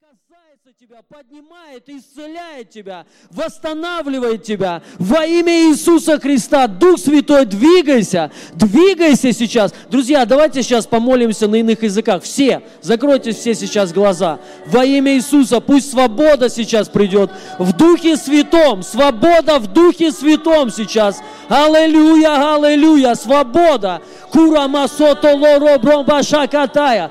касается тебя, поднимает, исцеляет тебя, восстанавливает тебя. Во имя Иисуса Христа, Дух Святой, двигайся, двигайся сейчас. Друзья, давайте сейчас помолимся на иных языках. Все, закройте все сейчас глаза. Во имя Иисуса, пусть свобода сейчас придет в Духе Святом, свобода в Духе Святом сейчас. Аллилуйя, аллилуйя, свобода. Кура масото лоро бромба шакатая.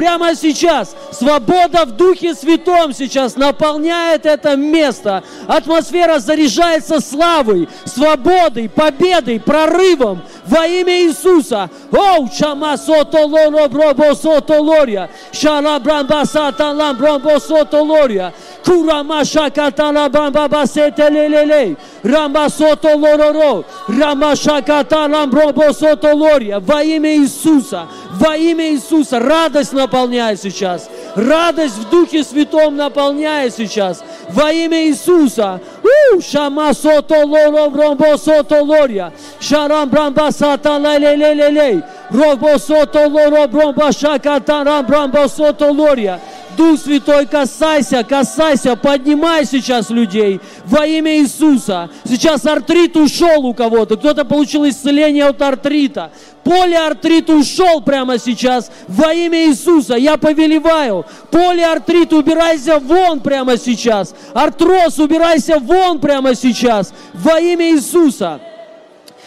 прямо сейчас. Свобода в Духе Святом сейчас наполняет это место. Атмосфера заряжается славой, свободой, победой, прорывом во имя Иисуса. Оу, чама сото лоро бробо сото лория. Шара брамба сата лам бромбо сото лория. Кура маша катала бамба басете лелелей. Рама сото лороро. Рама шаката лам бромбо сото лория. Во имя Иисуса. Во имя Иисуса. Радость наполняет сейчас. Радость в Духе Святом наполняет сейчас. Во имя Иисуса. Шама сото лоро бромбо сото лория. Шарам брамба сата лелелелей. Робо сото лоро бромба шаката рам брамбо сото лория. Дух Святой, касайся, касайся, поднимай сейчас людей во имя Иисуса. Сейчас артрит ушел у кого-то, кто-то получил исцеление от артрита. Полиартрит ушел прямо сейчас во имя Иисуса. Я повелеваю. Полиартрит, убирайся вон прямо сейчас. Артроз, убирайся вон прямо сейчас во имя Иисуса.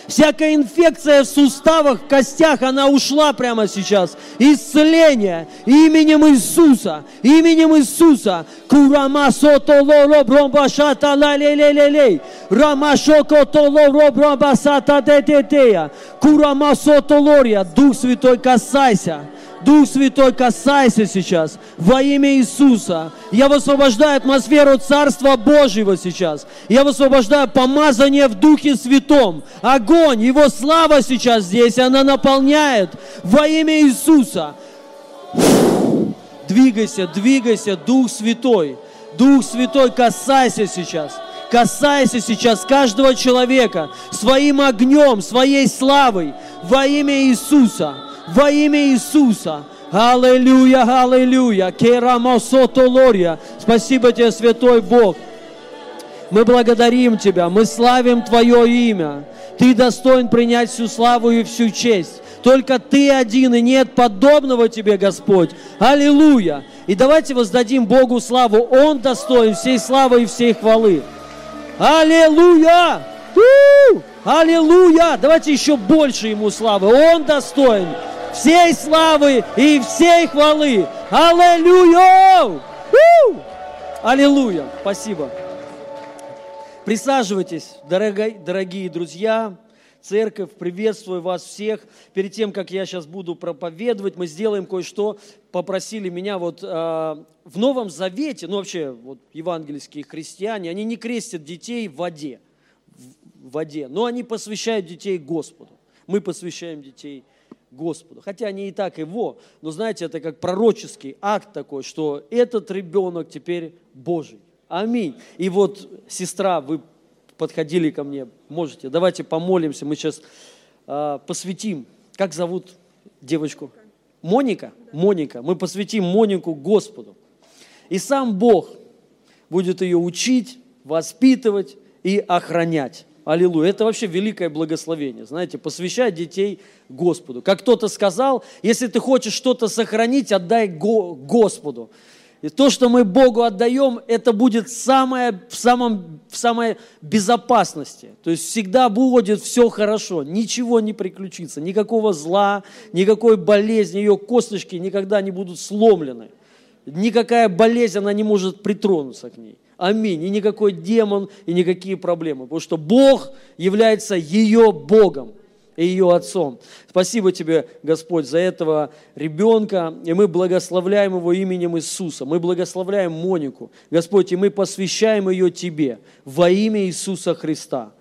Всякая инфекция в суставах, в костях, она ушла прямо сейчас. Исцеление именем Иисуса. Именем Иисуса. Курама сото лоро бромба шата ла ле ле ле ле. Рама шоко то лоро бромба сата де де де. Курама сото лория. Дух Святой, касайся. Дух Святой, касайся сейчас во имя Иисуса. Я высвобождаю атмосферу Царства Божьего сейчас. Я высвобождаю помазание в Духе Святом. Огонь, Его слава сейчас здесь, она наполняет во имя Иисуса. Двигайся, двигайся, Дух Святой. Дух Святой, касайся сейчас касайся сейчас каждого человека своим огнем, своей славой во имя Иисуса во имя Иисуса. Аллилуйя, аллилуйя. Керамосотолория. Спасибо тебе, Святой Бог. Мы благодарим Тебя, мы славим Твое имя. Ты достоин принять всю славу и всю честь. Только Ты один, и нет подобного Тебе, Господь. Аллилуйя! И давайте воздадим Богу славу. Он достоин всей славы и всей хвалы. Аллилуйя! Аллилуйя! Давайте еще больше Ему славы. Он достоин всей славы и всей хвалы. Аллилуйя! Аллилуйя! Спасибо. Присаживайтесь, дорогие, дорогие друзья. Церковь, приветствую вас всех. Перед тем, как я сейчас буду проповедовать, мы сделаем кое-что. Попросили меня вот э, в Новом Завете, ну вообще вот евангельские христиане, они не крестят детей в воде, в воде, но они посвящают детей Господу. Мы посвящаем детей Господу. Хотя они и так его, но знаете, это как пророческий акт такой, что этот ребенок теперь Божий. Аминь. И вот, сестра, вы подходили ко мне, можете, давайте помолимся, мы сейчас э, посвятим, как зовут девочку? Моника? Моника. Мы посвятим Монику Господу. И сам Бог будет ее учить, воспитывать и охранять. Аллилуйя. Это вообще великое благословение. Знаете, посвящать детей Господу. Как кто-то сказал, если ты хочешь что-то сохранить, отдай Господу. И то, что мы Богу отдаем, это будет самое, в, самом, в самой безопасности. То есть всегда будет все хорошо, ничего не приключится, никакого зла, никакой болезни, ее косточки никогда не будут сломлены. Никакая болезнь, она не может притронуться к ней. Аминь. И никакой демон, и никакие проблемы. Потому что Бог является ее Богом и ее отцом. Спасибо тебе, Господь, за этого ребенка, и мы благословляем его именем Иисуса. Мы благословляем Монику, Господь, и мы посвящаем ее тебе во имя Иисуса Христа.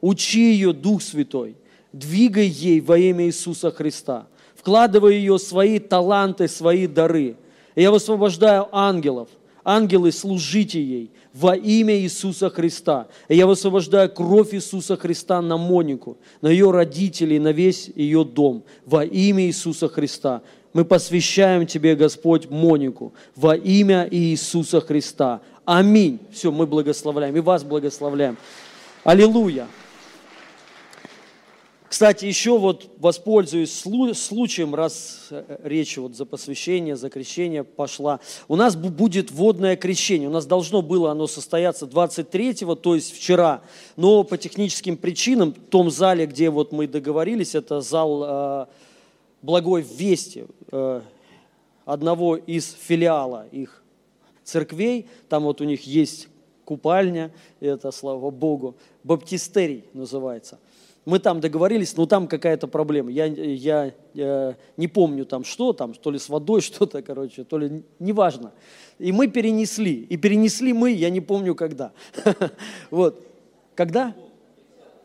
Учи ее, Дух Святой, двигай ей во имя Иисуса Христа, вкладывай ее свои таланты, свои дары – И я высвобождаю ангелов. Ангелы, служите ей во имя Иисуса Христа. И я высвобождаю кровь Иисуса Христа на Монику, на ее родителей, на весь ее дом во имя Иисуса Христа. Мы посвящаем Тебе, Господь, Монику во имя Иисуса Христа. Аминь. Все, мы благословляем и вас благословляем. Аллилуйя. Кстати, еще вот воспользуюсь случаем, раз э, речь вот за посвящение, за крещение пошла. У нас будет водное крещение. У нас должно было оно состояться 23-го, то есть вчера. Но по техническим причинам в том зале, где вот мы договорились, это зал э, Благой Вести, э, одного из филиала их церквей. Там вот у них есть купальня, это, слава Богу, баптистерий называется – мы там договорились, но там какая-то проблема. Я, я, я не помню там что, там, то ли с водой что-то, короче, то ли, неважно. И мы перенесли. И перенесли мы, я не помню когда. Вот. Когда?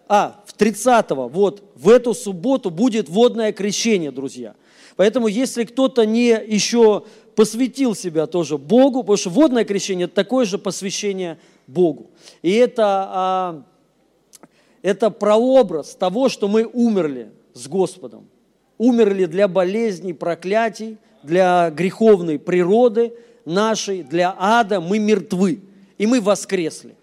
А, в 30-го, вот, в эту субботу будет водное крещение, друзья. Поэтому, если кто-то не еще посвятил себя тоже Богу, потому что водное крещение – это такое же посвящение Богу. И это а, это прообраз того, что мы умерли с Господом. Умерли для болезней, проклятий, для греховной природы нашей, для ада. Мы мертвы, и мы воскресли.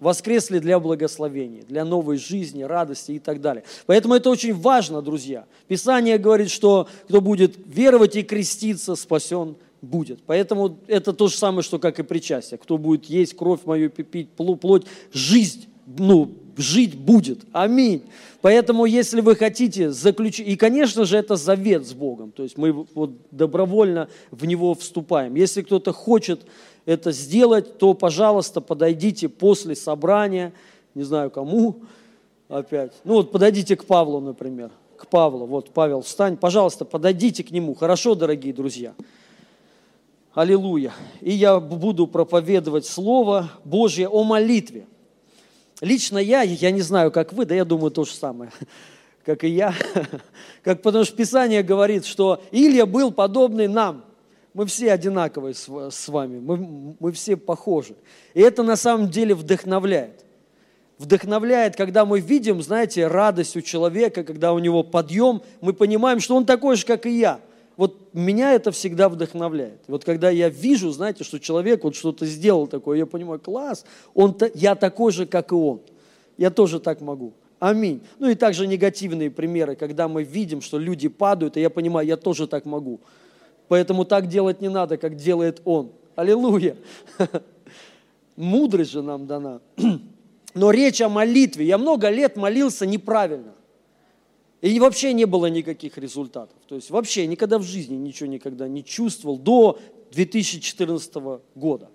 Воскресли для благословения, для новой жизни, радости и так далее. Поэтому это очень важно, друзья. Писание говорит, что кто будет веровать и креститься, спасен будет. Поэтому это то же самое, что как и причастие. Кто будет есть кровь мою, пить плоть, жизнь, ну, жить будет. Аминь. Поэтому, если вы хотите заключить, и, конечно же, это завет с Богом, то есть мы вот добровольно в него вступаем. Если кто-то хочет это сделать, то, пожалуйста, подойдите после собрания, не знаю кому опять, ну вот подойдите к Павлу, например, к Павлу, вот Павел, встань, пожалуйста, подойдите к нему, хорошо, дорогие друзья? Аллилуйя. И я буду проповедовать Слово Божье о молитве. Лично я, я не знаю, как вы, да я думаю то же самое, как и я. Как, потому что Писание говорит, что Илья был подобный нам. Мы все одинаковые с, вами, мы, мы все похожи. И это на самом деле вдохновляет. Вдохновляет, когда мы видим, знаете, радость у человека, когда у него подъем, мы понимаем, что он такой же, как и я – вот меня это всегда вдохновляет. Вот когда я вижу, знаете, что человек вот что-то сделал такое, я понимаю, класс, он, я такой же, как и он. Я тоже так могу. Аминь. Ну и также негативные примеры, когда мы видим, что люди падают, и я понимаю, я тоже так могу. Поэтому так делать не надо, как делает он. Аллилуйя. Мудрость же нам дана. Но речь о молитве. Я много лет молился неправильно. И вообще не было никаких результатов. То есть вообще никогда в жизни ничего никогда не чувствовал до 2014 года.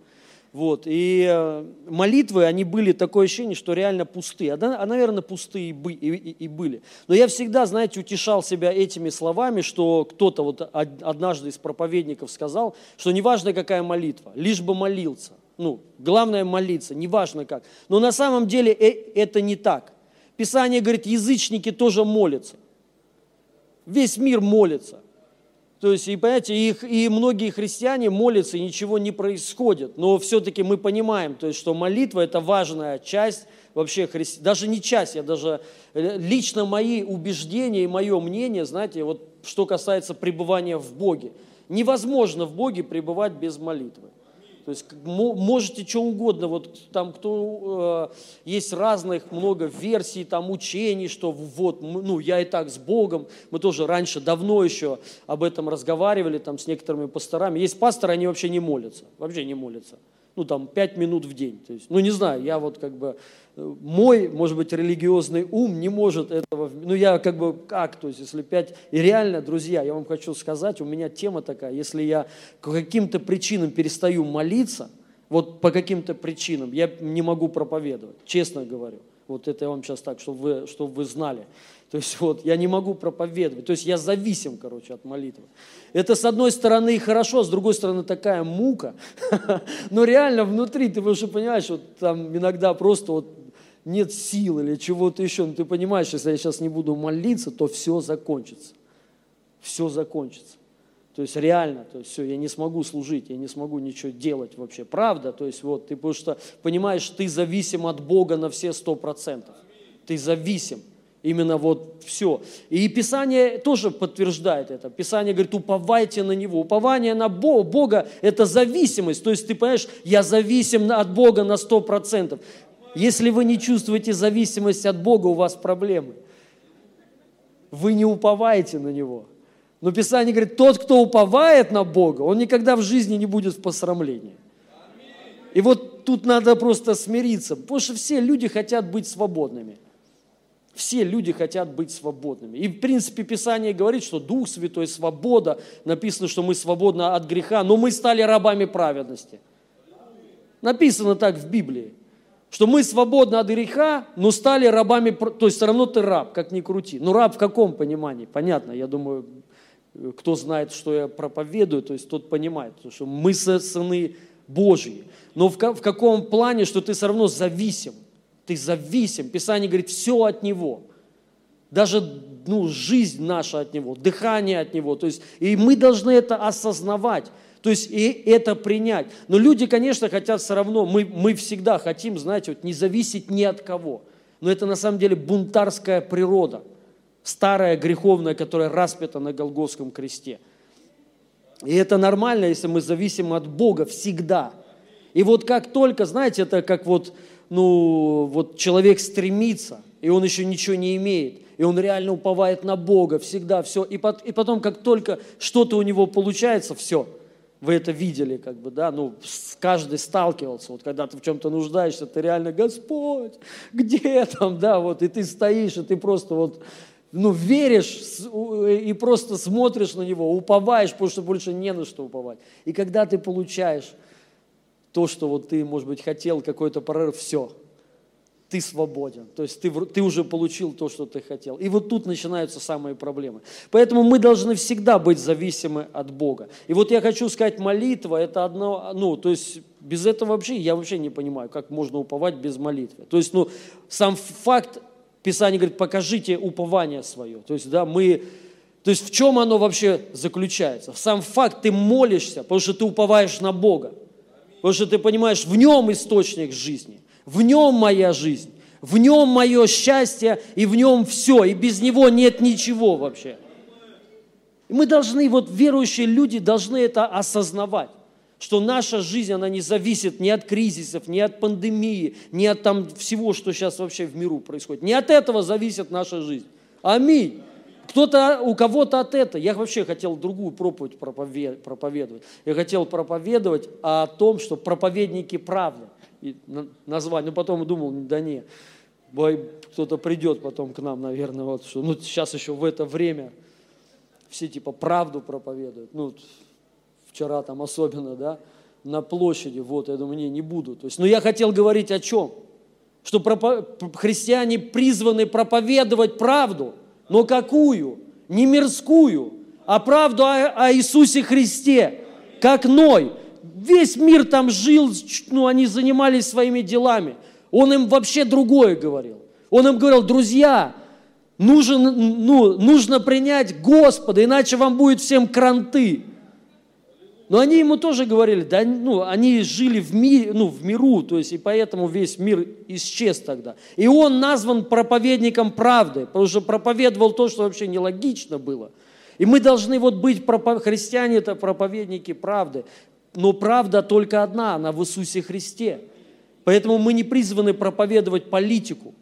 Вот. И э, молитвы, они были такое ощущение, что реально пустые. А, наверное, пустые и были. Но я всегда, знаете, утешал себя этими словами, что кто-то вот однажды из проповедников сказал, что неважно, какая молитва, лишь бы молился. Ну, главное молиться, неважно как. Но на самом деле э, это не так. Писание говорит, язычники тоже молятся. Весь мир молится. То есть, и понимаете, их, и многие христиане молятся, и ничего не происходит. Но все-таки мы понимаем, то есть, что молитва – это важная часть вообще христи... Даже не часть, я даже э, лично мои убеждения и мое мнение, знаете, вот что касается пребывания в Боге. Невозможно в Боге пребывать без молитвы. То есть можете что угодно, вот там кто, э, есть разных много версий, там учений, что вот, ну я и так с Богом, мы тоже раньше давно еще об этом разговаривали там с некоторыми пасторами. Есть пасторы, они вообще не молятся, вообще не молятся ну, там, пять минут в день. То есть, ну, не знаю, я вот как бы, мой, может быть, религиозный ум не может этого, ну, я как бы, как, то есть, если пять, и реально, друзья, я вам хочу сказать, у меня тема такая, если я по каким-то причинам перестаю молиться, вот по каким-то причинам, я не могу проповедовать, честно говорю. Вот это я вам сейчас так, чтобы вы, чтобы вы знали. То есть вот я не могу проповедовать. То есть я зависим, короче, от молитвы. Это с одной стороны хорошо, с другой стороны такая мука. Но реально внутри ты уже понимаешь, вот там иногда просто вот нет сил или чего-то еще. Но ты понимаешь, если я сейчас не буду молиться, то все закончится. Все закончится. То есть реально, то есть все, я не смогу служить, я не смогу ничего делать вообще. Правда, то есть вот ты что понимаешь, ты зависим от Бога на все сто процентов. Ты зависим. Именно вот все. И Писание тоже подтверждает это. Писание говорит, уповайте на Него. Упование на Бога – это зависимость. То есть ты понимаешь, я зависим от Бога на сто процентов. Если вы не чувствуете зависимость от Бога, у вас проблемы. Вы не уповаете на Него. Но Писание говорит, тот, кто уповает на Бога, он никогда в жизни не будет в посрамлении. И вот тут надо просто смириться, потому что все люди хотят быть свободными. Все люди хотят быть свободными. И, в принципе, Писание говорит, что Дух Святой, свобода. Написано, что мы свободны от греха, но мы стали рабами праведности. Написано так в Библии, что мы свободны от греха, но стали рабами, то есть все равно ты раб, как ни крути. Ну раб в каком понимании? Понятно, я думаю, кто знает, что я проповедую, то есть тот понимает, что мы сыны Божьи. Но в каком плане, что ты все равно зависим. Ты зависим. Писание говорит, все от Него. Даже ну, жизнь наша от Него, дыхание от Него. То есть, и мы должны это осознавать. То есть и это принять. Но люди, конечно, хотят все равно, мы, мы всегда хотим, знаете, вот не зависеть ни от кого. Но это на самом деле бунтарская природа, старая, греховная, которая распята на Голгофском кресте. И это нормально, если мы зависим от Бога всегда. И вот как только, знаете, это как вот ну, вот человек стремится, и он еще ничего не имеет, и он реально уповает на Бога всегда, все. И, и потом, как только что-то у него получается, все, вы это видели, как бы, да, ну, каждый сталкивался, вот когда ты в чем-то нуждаешься, ты реально, Господь, где там, да, вот, и ты стоишь, и ты просто вот, ну, веришь и просто смотришь на него, уповаешь, потому что больше не на что уповать. И когда ты получаешь то, что вот ты, может быть, хотел, какой-то прорыв, все, ты свободен. То есть ты, ты уже получил то, что ты хотел. И вот тут начинаются самые проблемы. Поэтому мы должны всегда быть зависимы от Бога. И вот я хочу сказать, молитва – это одно, ну, то есть без этого вообще, я вообще не понимаю, как можно уповать без молитвы. То есть, ну, сам факт, Писание говорит, покажите упование свое. То есть, да, мы, то есть в чем оно вообще заключается? Сам факт, ты молишься, потому что ты уповаешь на Бога. Потому что ты понимаешь, в нем источник жизни, в нем моя жизнь, в нем мое счастье, и в нем все, и без него нет ничего вообще. И мы должны, вот верующие люди должны это осознавать, что наша жизнь, она не зависит ни от кризисов, ни от пандемии, ни от там всего, что сейчас вообще в миру происходит. Не от этого зависит наша жизнь. Аминь. Кто-то, у кого-то от этого. Я вообще хотел другую проповедь проповедовать. Я хотел проповедовать о том, что проповедники правды. И название. Но потом думал, да не, кто-то придет потом к нам, наверное, вот, что ну, сейчас еще в это время все типа правду проповедуют. Ну, вчера там особенно, да, на площади, вот, я думаю, не, не буду. То есть, но я хотел говорить о чем? Что христиане призваны проповедовать правду – но какую? Не мирскую, а правду о, о Иисусе Христе, как Ной. Весь мир там жил, ну, они занимались своими делами. Он им вообще другое говорил. Он им говорил, друзья, нужен, ну, нужно принять Господа, иначе вам будет всем кранты. Но они ему тоже говорили, да, ну, они жили в, мире, ну, в миру, то есть, и поэтому весь мир исчез тогда. И он назван проповедником правды, потому что проповедовал то, что вообще нелогично было. И мы должны вот быть, христиане это проповедники правды, но правда только одна, она в Иисусе Христе. Поэтому мы не призваны проповедовать политику,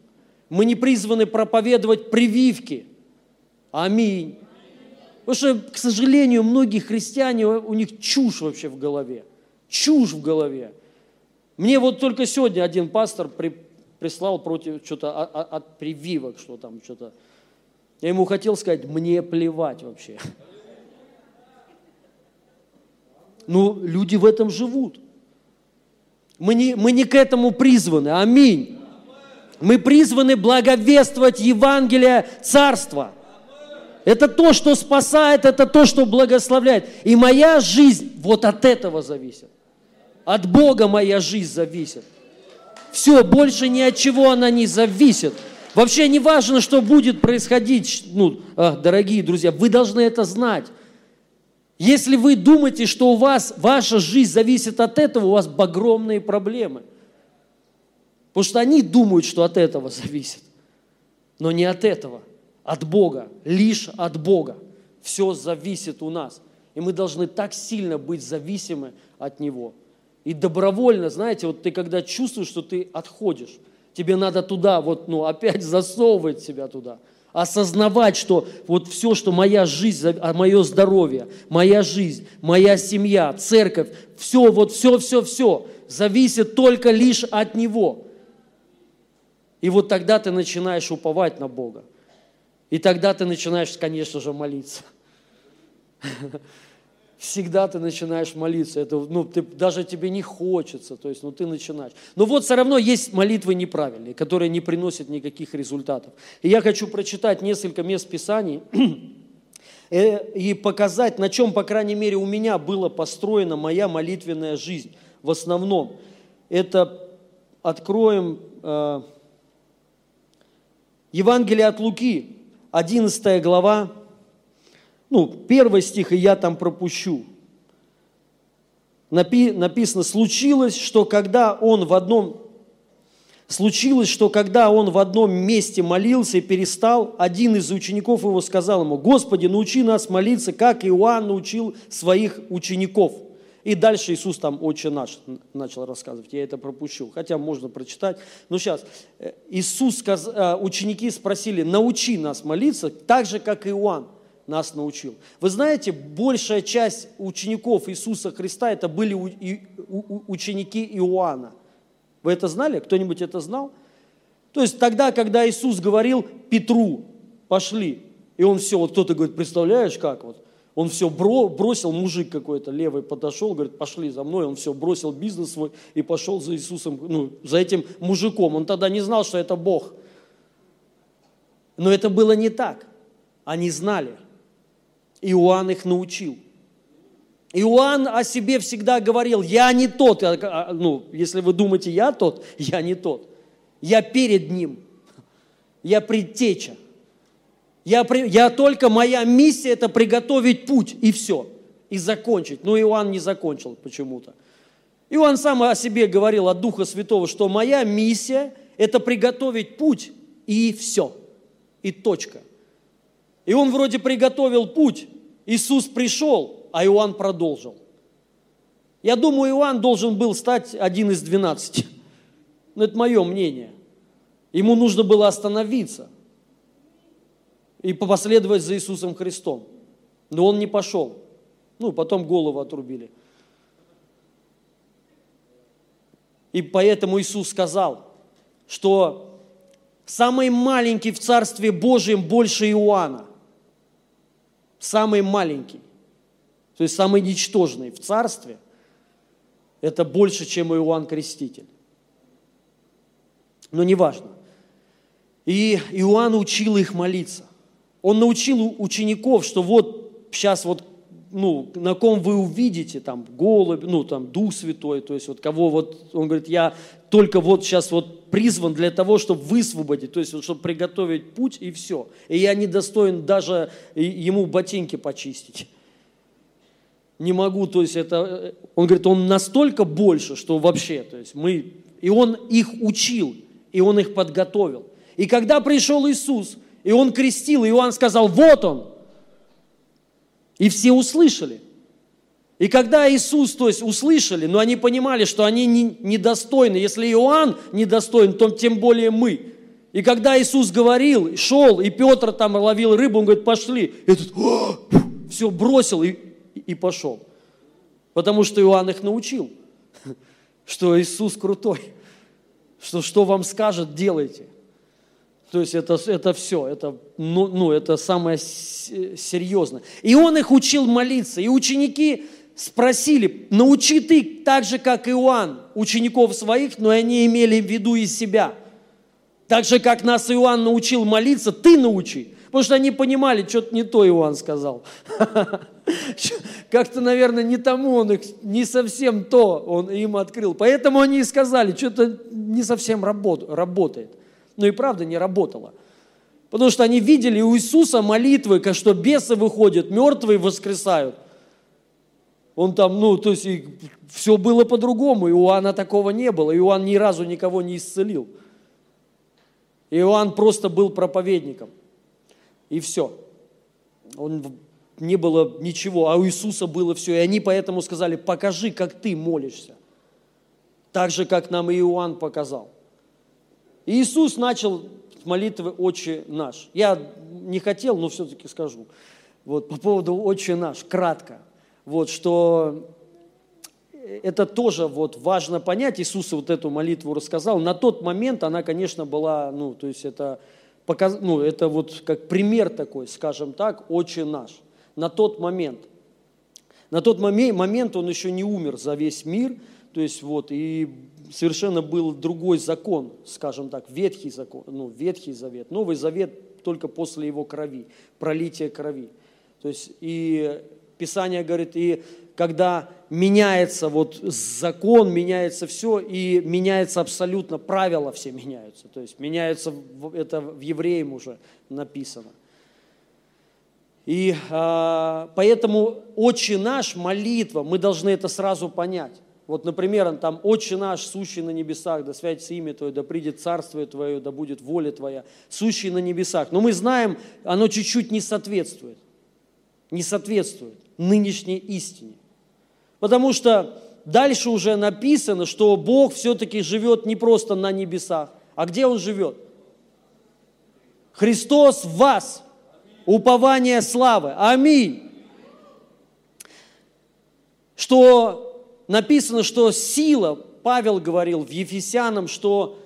мы не призваны проповедовать прививки. Аминь. Потому что, к сожалению, многие христиане, у них чушь вообще в голове. Чушь в голове. Мне вот только сегодня один пастор при, прислал против что-то от, от прививок, что там что-то. Я ему хотел сказать, мне плевать вообще. Ну, люди в этом живут. Мы не, мы не к этому призваны. Аминь. Мы призваны благовествовать Евангелие Царства – это то, что спасает, это то, что благословляет. И моя жизнь вот от этого зависит. От Бога моя жизнь зависит. Все, больше ни от чего она не зависит. Вообще не важно, что будет происходить. Ну, ах, дорогие друзья, вы должны это знать. Если вы думаете, что у вас ваша жизнь зависит от этого, у вас огромные проблемы. Потому что они думают, что от этого зависит. Но не от этого, от Бога, лишь от Бога. Все зависит у нас. И мы должны так сильно быть зависимы от Него. И добровольно, знаете, вот ты когда чувствуешь, что ты отходишь, тебе надо туда, вот, ну, опять засовывать себя туда – осознавать, что вот все, что моя жизнь, а мое здоровье, моя жизнь, моя семья, церковь, все, вот все, все, все зависит только лишь от Него. И вот тогда ты начинаешь уповать на Бога. И тогда ты начинаешь, конечно же, молиться. всегда ты начинаешь молиться. Это, ну, ты, даже тебе не хочется, то есть, ну, ты начинаешь. Но вот все равно есть молитвы неправильные, которые не приносят никаких результатов. И я хочу прочитать несколько мест Писаний э, и показать, на чем, по крайней мере, у меня была построена моя молитвенная жизнь. В основном это откроем э, Евангелие от Луки, 11 глава, ну, первый стих, и я там пропущу. Напи, написано, случилось, что когда он в одном Случилось, что когда он в одном месте молился и перестал, один из учеников его сказал ему, «Господи, научи нас молиться, как Иоанн научил своих учеников». И дальше Иисус там «Отче наш» начал рассказывать, я это пропущу, хотя можно прочитать. Но сейчас, э, Иисус, э, ученики спросили, «Научи нас молиться, так же, как Иоанн» нас научил. Вы знаете, большая часть учеников Иисуса Христа это были ученики Иоанна. Вы это знали? Кто-нибудь это знал? То есть тогда, когда Иисус говорил Петру, пошли, и он все, вот кто-то говорит, представляешь, как вот, он все бро, бросил, мужик какой-то левый подошел, говорит, пошли за мной, он все бросил бизнес свой и пошел за Иисусом, ну, за этим мужиком. Он тогда не знал, что это Бог. Но это было не так. Они знали. Иоанн их научил. Иоанн о себе всегда говорил, я не тот, а, а, ну, если вы думаете, я тот, я не тот. Я перед ним, я предтеча. Я, я только, моя миссия это приготовить путь, и все, и закончить. Но Иоанн не закончил почему-то. Иоанн сам о себе говорил от Духа Святого, что моя миссия – это приготовить путь, и все, и точка. И он вроде приготовил путь, Иисус пришел, а Иоанн продолжил. Я думаю, Иоанн должен был стать один из двенадцати. Но это мое мнение. Ему нужно было остановиться и последовать за Иисусом Христом. Но он не пошел. Ну, потом голову отрубили. И поэтому Иисус сказал, что самый маленький в Царстве Божьем больше Иоанна самый маленький, то есть самый ничтожный в царстве, это больше, чем Иоанн Креститель. Но неважно. И Иоанн учил их молиться. Он научил учеников, что вот сейчас вот ну, на ком вы увидите, там, голубь, ну, там, Дух Святой, то есть вот кого вот, он говорит, я только вот сейчас вот призван для того, чтобы высвободить, то есть вот, чтобы приготовить путь и все. И я не достоин даже ему ботинки почистить. Не могу, то есть это, он говорит, он настолько больше, что вообще, то есть мы, и он их учил, и он их подготовил. И когда пришел Иисус, и он крестил, Иоанн сказал, вот он, и все услышали. И когда Иисус, то есть услышали, но они понимали, что они недостойны. Если Иоанн недостоин, то тем более мы. И когда Иисус говорил, шел, и Петр там ловил рыбу, он говорит, пошли. И тут все бросил и, и пошел. Потому что Иоанн их научил, что Иисус крутой, что что вам скажет, делайте. То есть это, это все, это, ну, ну, это самое серьезное. И он их учил молиться. И ученики спросили, научи ты так же, как Иоанн, учеников своих, но они имели в виду и себя. Так же, как нас Иоанн научил молиться, ты научи. Потому что они понимали, что-то не то Иоанн сказал. Как-то, наверное, не тому он их, не совсем то он им открыл. Поэтому они и сказали, что-то не совсем работает но и правда не работало. Потому что они видели у Иисуса молитвы, что бесы выходят, мертвые воскресают. Он там, ну, то есть все было по-другому. Иоанна такого не было. Иоанн ни разу никого не исцелил. Иоанн просто был проповедником. И все. Он не было ничего, а у Иисуса было все. И они поэтому сказали, покажи, как ты молишься. Так же, как нам и Иоанн показал. Иисус начал молитвы «Отче наш». Я не хотел, но все-таки скажу. Вот, по поводу «Отче наш», кратко. Вот, что это тоже вот важно понять. Иисус вот эту молитву рассказал. На тот момент она, конечно, была, ну, то есть это, показ, ну, это вот как пример такой, скажем так, «Отче наш» на тот момент. На тот момент он еще не умер за весь мир, то есть вот, и совершенно был другой закон, скажем так, ветхий закон, ну, ветхий завет. Новый завет только после его крови, пролития крови. То есть и Писание говорит, и когда меняется вот закон, меняется все, и меняется абсолютно, правила все меняются. То есть меняется, это в евреям уже написано. И а, поэтому «Отче наш» молитва, мы должны это сразу понять. Вот, например, там «Отче наш, сущий на небесах, да святится имя Твое, да придет царствие Твое, да будет воля Твоя, сущий на небесах». Но мы знаем, оно чуть-чуть не соответствует. Не соответствует нынешней истине. Потому что дальше уже написано, что Бог все-таки живет не просто на небесах. А где Он живет? Христос в вас – упование славы. Аминь. Что написано, что сила, Павел говорил в Ефесянам, что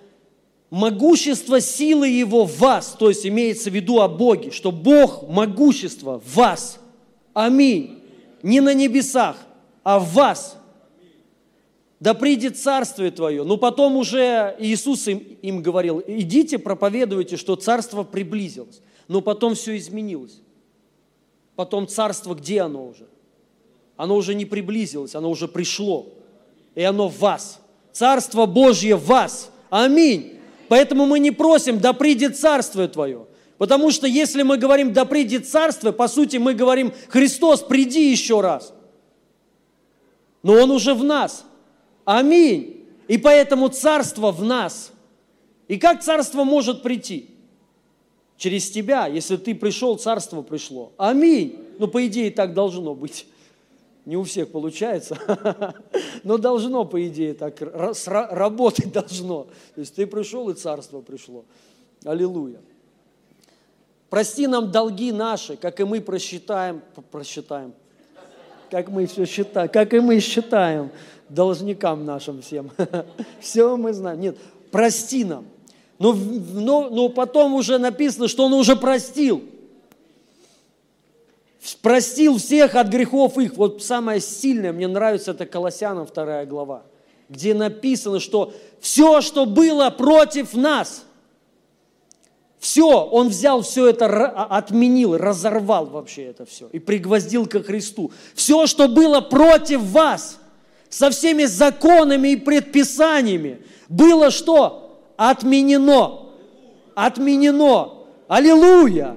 могущество силы Его в вас, то есть имеется в виду о Боге, что Бог могущество в вас. Аминь. Не на небесах, а в вас. Да придет царствие Твое. Но потом уже Иисус им, им говорил, идите проповедуйте, что царство приблизилось но потом все изменилось. Потом царство, где оно уже? Оно уже не приблизилось, оно уже пришло. И оно в вас. Царство Божье в вас. Аминь. Поэтому мы не просим, да придет царствие Твое. Потому что если мы говорим, да придет царство, по сути мы говорим, Христос, приди еще раз. Но Он уже в нас. Аминь. И поэтому царство в нас. И как царство может прийти? через тебя. Если ты пришел, царство пришло. Аминь. Ну, по идее, так должно быть. Не у всех получается, но должно, по идее, так работать должно. То есть ты пришел, и царство пришло. Аллилуйя. Прости нам долги наши, как и мы просчитаем, просчитаем, как мы все считаем, как и мы считаем должникам нашим всем. Все мы знаем. Нет, прости нам. Но, но, но потом уже написано, что он уже простил. Простил всех от грехов их. Вот самое сильное, мне нравится, это Колоссянам 2 глава, где написано, что все, что было против нас, все, он взял все это, а, отменил, разорвал вообще это все и пригвоздил ко Христу. Все, что было против вас, со всеми законами и предписаниями, было что? отменено. Отменено. Аллилуйя.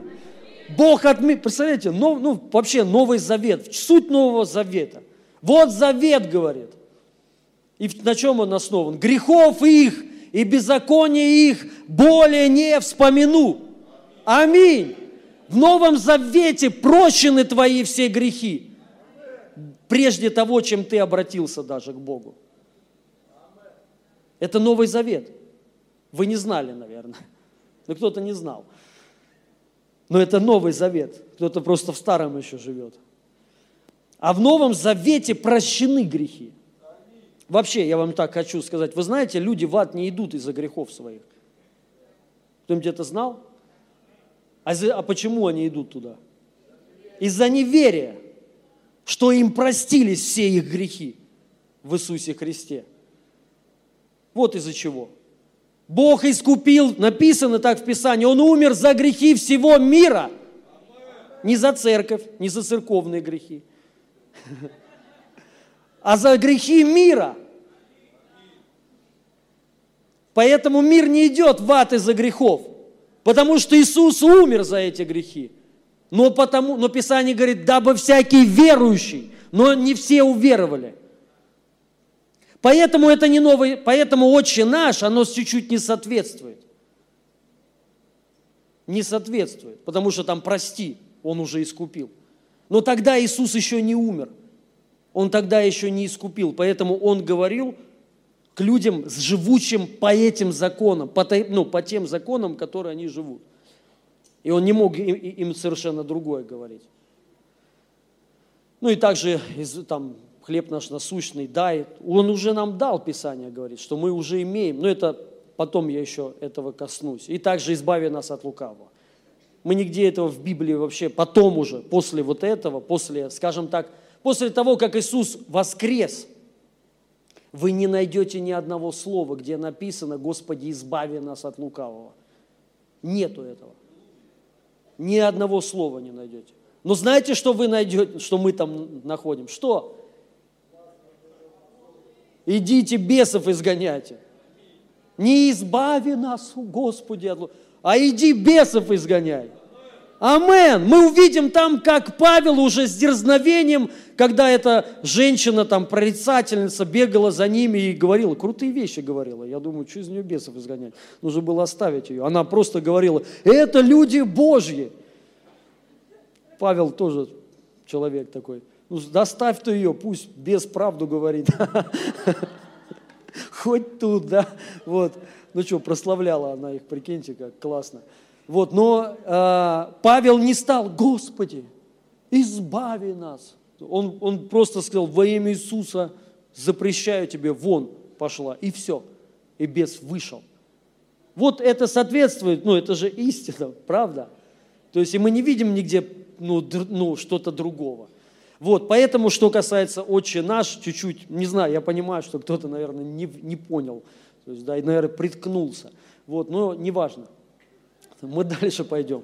Бог отменил. Представляете, ну, ну, вообще Новый Завет, суть Нового Завета. Вот Завет говорит. И на чем он основан? Грехов их и беззакония их более не вспомину. Аминь. В Новом Завете прощены твои все грехи. Прежде того, чем ты обратился даже к Богу. Это Новый Завет. Вы не знали, наверное. Но кто-то не знал. Но это Новый Завет. Кто-то просто в Старом еще живет. А в Новом Завете прощены грехи. Вообще, я вам так хочу сказать. Вы знаете, люди в ад не идут из-за грехов своих. Кто-нибудь это знал? А, за, а почему они идут туда? Из-за неверия, что им простились все их грехи в Иисусе Христе. Вот из-за чего. Бог искупил, написано так в Писании, Он умер за грехи всего мира. Не за церковь, не за церковные грехи, а за грехи мира. Поэтому мир не идет в ад из-за грехов, потому что Иисус умер за эти грехи. Но, потому, но Писание говорит, дабы всякий верующий но не все уверовали. Поэтому это не новый, поэтому «Отче наш», оно чуть-чуть не соответствует. Не соответствует, потому что там «прости», он уже искупил. Но тогда Иисус еще не умер. Он тогда еще не искупил. Поэтому он говорил к людям, живущим по этим законам, по, ну, по тем законам, которые они живут. И он не мог им совершенно другое говорить. Ну и также там, хлеб наш насущный дай. Он уже нам дал Писание, говорит, что мы уже имеем. Но это потом я еще этого коснусь. И также избави нас от лукавого. Мы нигде этого в Библии вообще потом уже, после вот этого, после, скажем так, после того, как Иисус воскрес, вы не найдете ни одного слова, где написано «Господи, избави нас от лукавого». Нету этого. Ни одного слова не найдете. Но знаете, что вы найдете, что мы там находим? Что? Идите бесов изгоняйте. Не избави нас, Господи, а иди бесов изгоняй. Амен. Мы увидим там, как Павел уже с дерзновением, когда эта женщина, там, прорицательница, бегала за ними и говорила, крутые вещи говорила. Я думаю, что из нее бесов изгонять? Нужно было оставить ее. Она просто говорила, это люди Божьи. Павел тоже человек такой. Ну, доставь ты ее, пусть без правду говорит. Хоть тут, да. Вот. Ну что, прославляла она их, прикиньте, как классно. Вот, но э, Павел не стал, Господи, избави нас. Он, он просто сказал, во имя Иисуса запрещаю тебе, вон пошла. И все. И бес вышел. Вот это соответствует, ну это же истина, правда? То есть и мы не видим нигде ну, ну, что-то другого. Вот, поэтому, что касается «Отче наш», чуть-чуть, не знаю, я понимаю, что кто-то, наверное, не, не понял, то есть, да, и, наверное, приткнулся. Вот, но неважно. Мы дальше пойдем.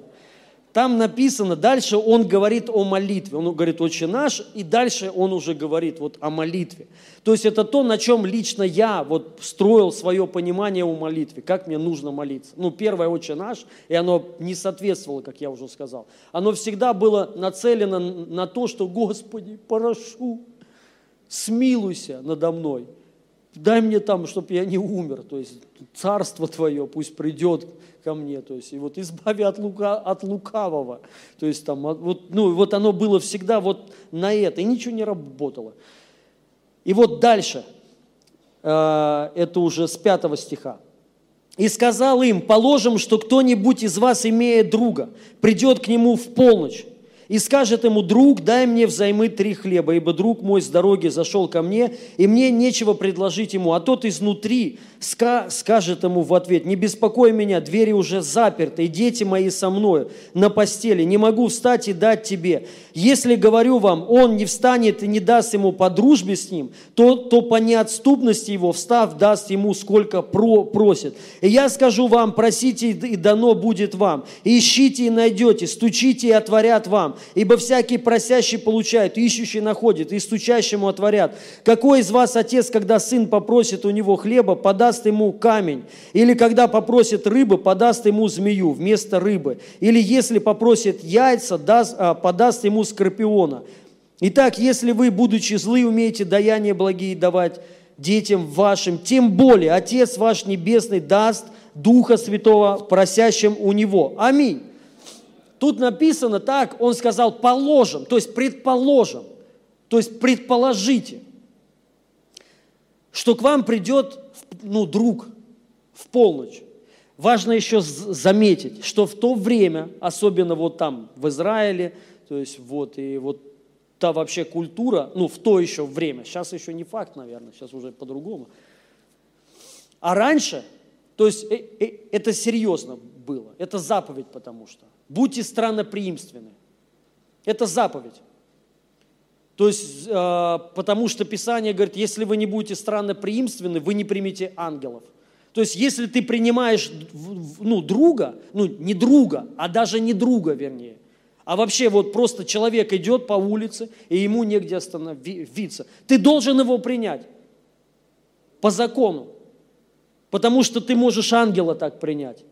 Там написано, дальше он говорит о молитве. Он говорит «Отче наш», и дальше он уже говорит вот о молитве. То есть это то, на чем лично я вот строил свое понимание о молитве, как мне нужно молиться. Ну, первое «Отче наш», и оно не соответствовало, как я уже сказал. Оно всегда было нацелено на то, что «Господи, прошу, смилуйся надо мной» дай мне там, чтобы я не умер, то есть царство Твое пусть придет ко мне, то есть и вот избави от, лука, от лукавого, то есть там, вот, ну, вот оно было всегда вот на это, и ничего не работало. И вот дальше, э, это уже с пятого стиха. «И сказал им, положим, что кто-нибудь из вас, имея друга, придет к нему в полночь, и скажет ему, друг, дай мне взаймы три хлеба, ибо друг мой с дороги зашел ко мне, и мне нечего предложить ему. А тот изнутри скажет ему в ответ, не беспокой меня, двери уже заперты, и дети мои со мною на постели, не могу встать и дать тебе. Если, говорю вам, он не встанет и не даст ему по дружбе с ним, то, то по неотступности его, встав, даст ему сколько про, просит. И я скажу вам, просите, и дано будет вам. Ищите, и найдете, стучите, и отворят вам. Ибо всякий просящий получает, ищущий находит, и стучащему отворят. Какой из вас отец, когда сын попросит у него хлеба, подаст ему камень? Или когда попросит рыбы, подаст ему змею вместо рыбы? Или если попросит яйца, даст, а, подаст ему скорпиона. Итак, если вы, будучи злы, умеете даяния благие давать детям вашим, тем более Отец ваш Небесный даст Духа Святого просящим у Него. Аминь. Тут написано так, он сказал положим, то есть предположим, то есть предположите, что к вам придет ну, друг в полночь. Важно еще заметить, что в то время, особенно вот там в Израиле, то есть вот и вот та вообще культура, ну, в то еще время, сейчас еще не факт, наверное, сейчас уже по-другому. А раньше, то есть э, э, это серьезно было, это заповедь потому что. Будьте странноприимственны. Это заповедь. То есть, э, потому что Писание говорит, если вы не будете странноприимственны, вы не примете ангелов. То есть, если ты принимаешь ну, друга, ну, не друга, а даже не друга, вернее, а вообще вот просто человек идет по улице, и ему негде остановиться. Ты должен его принять по закону, потому что ты можешь ангела так принять.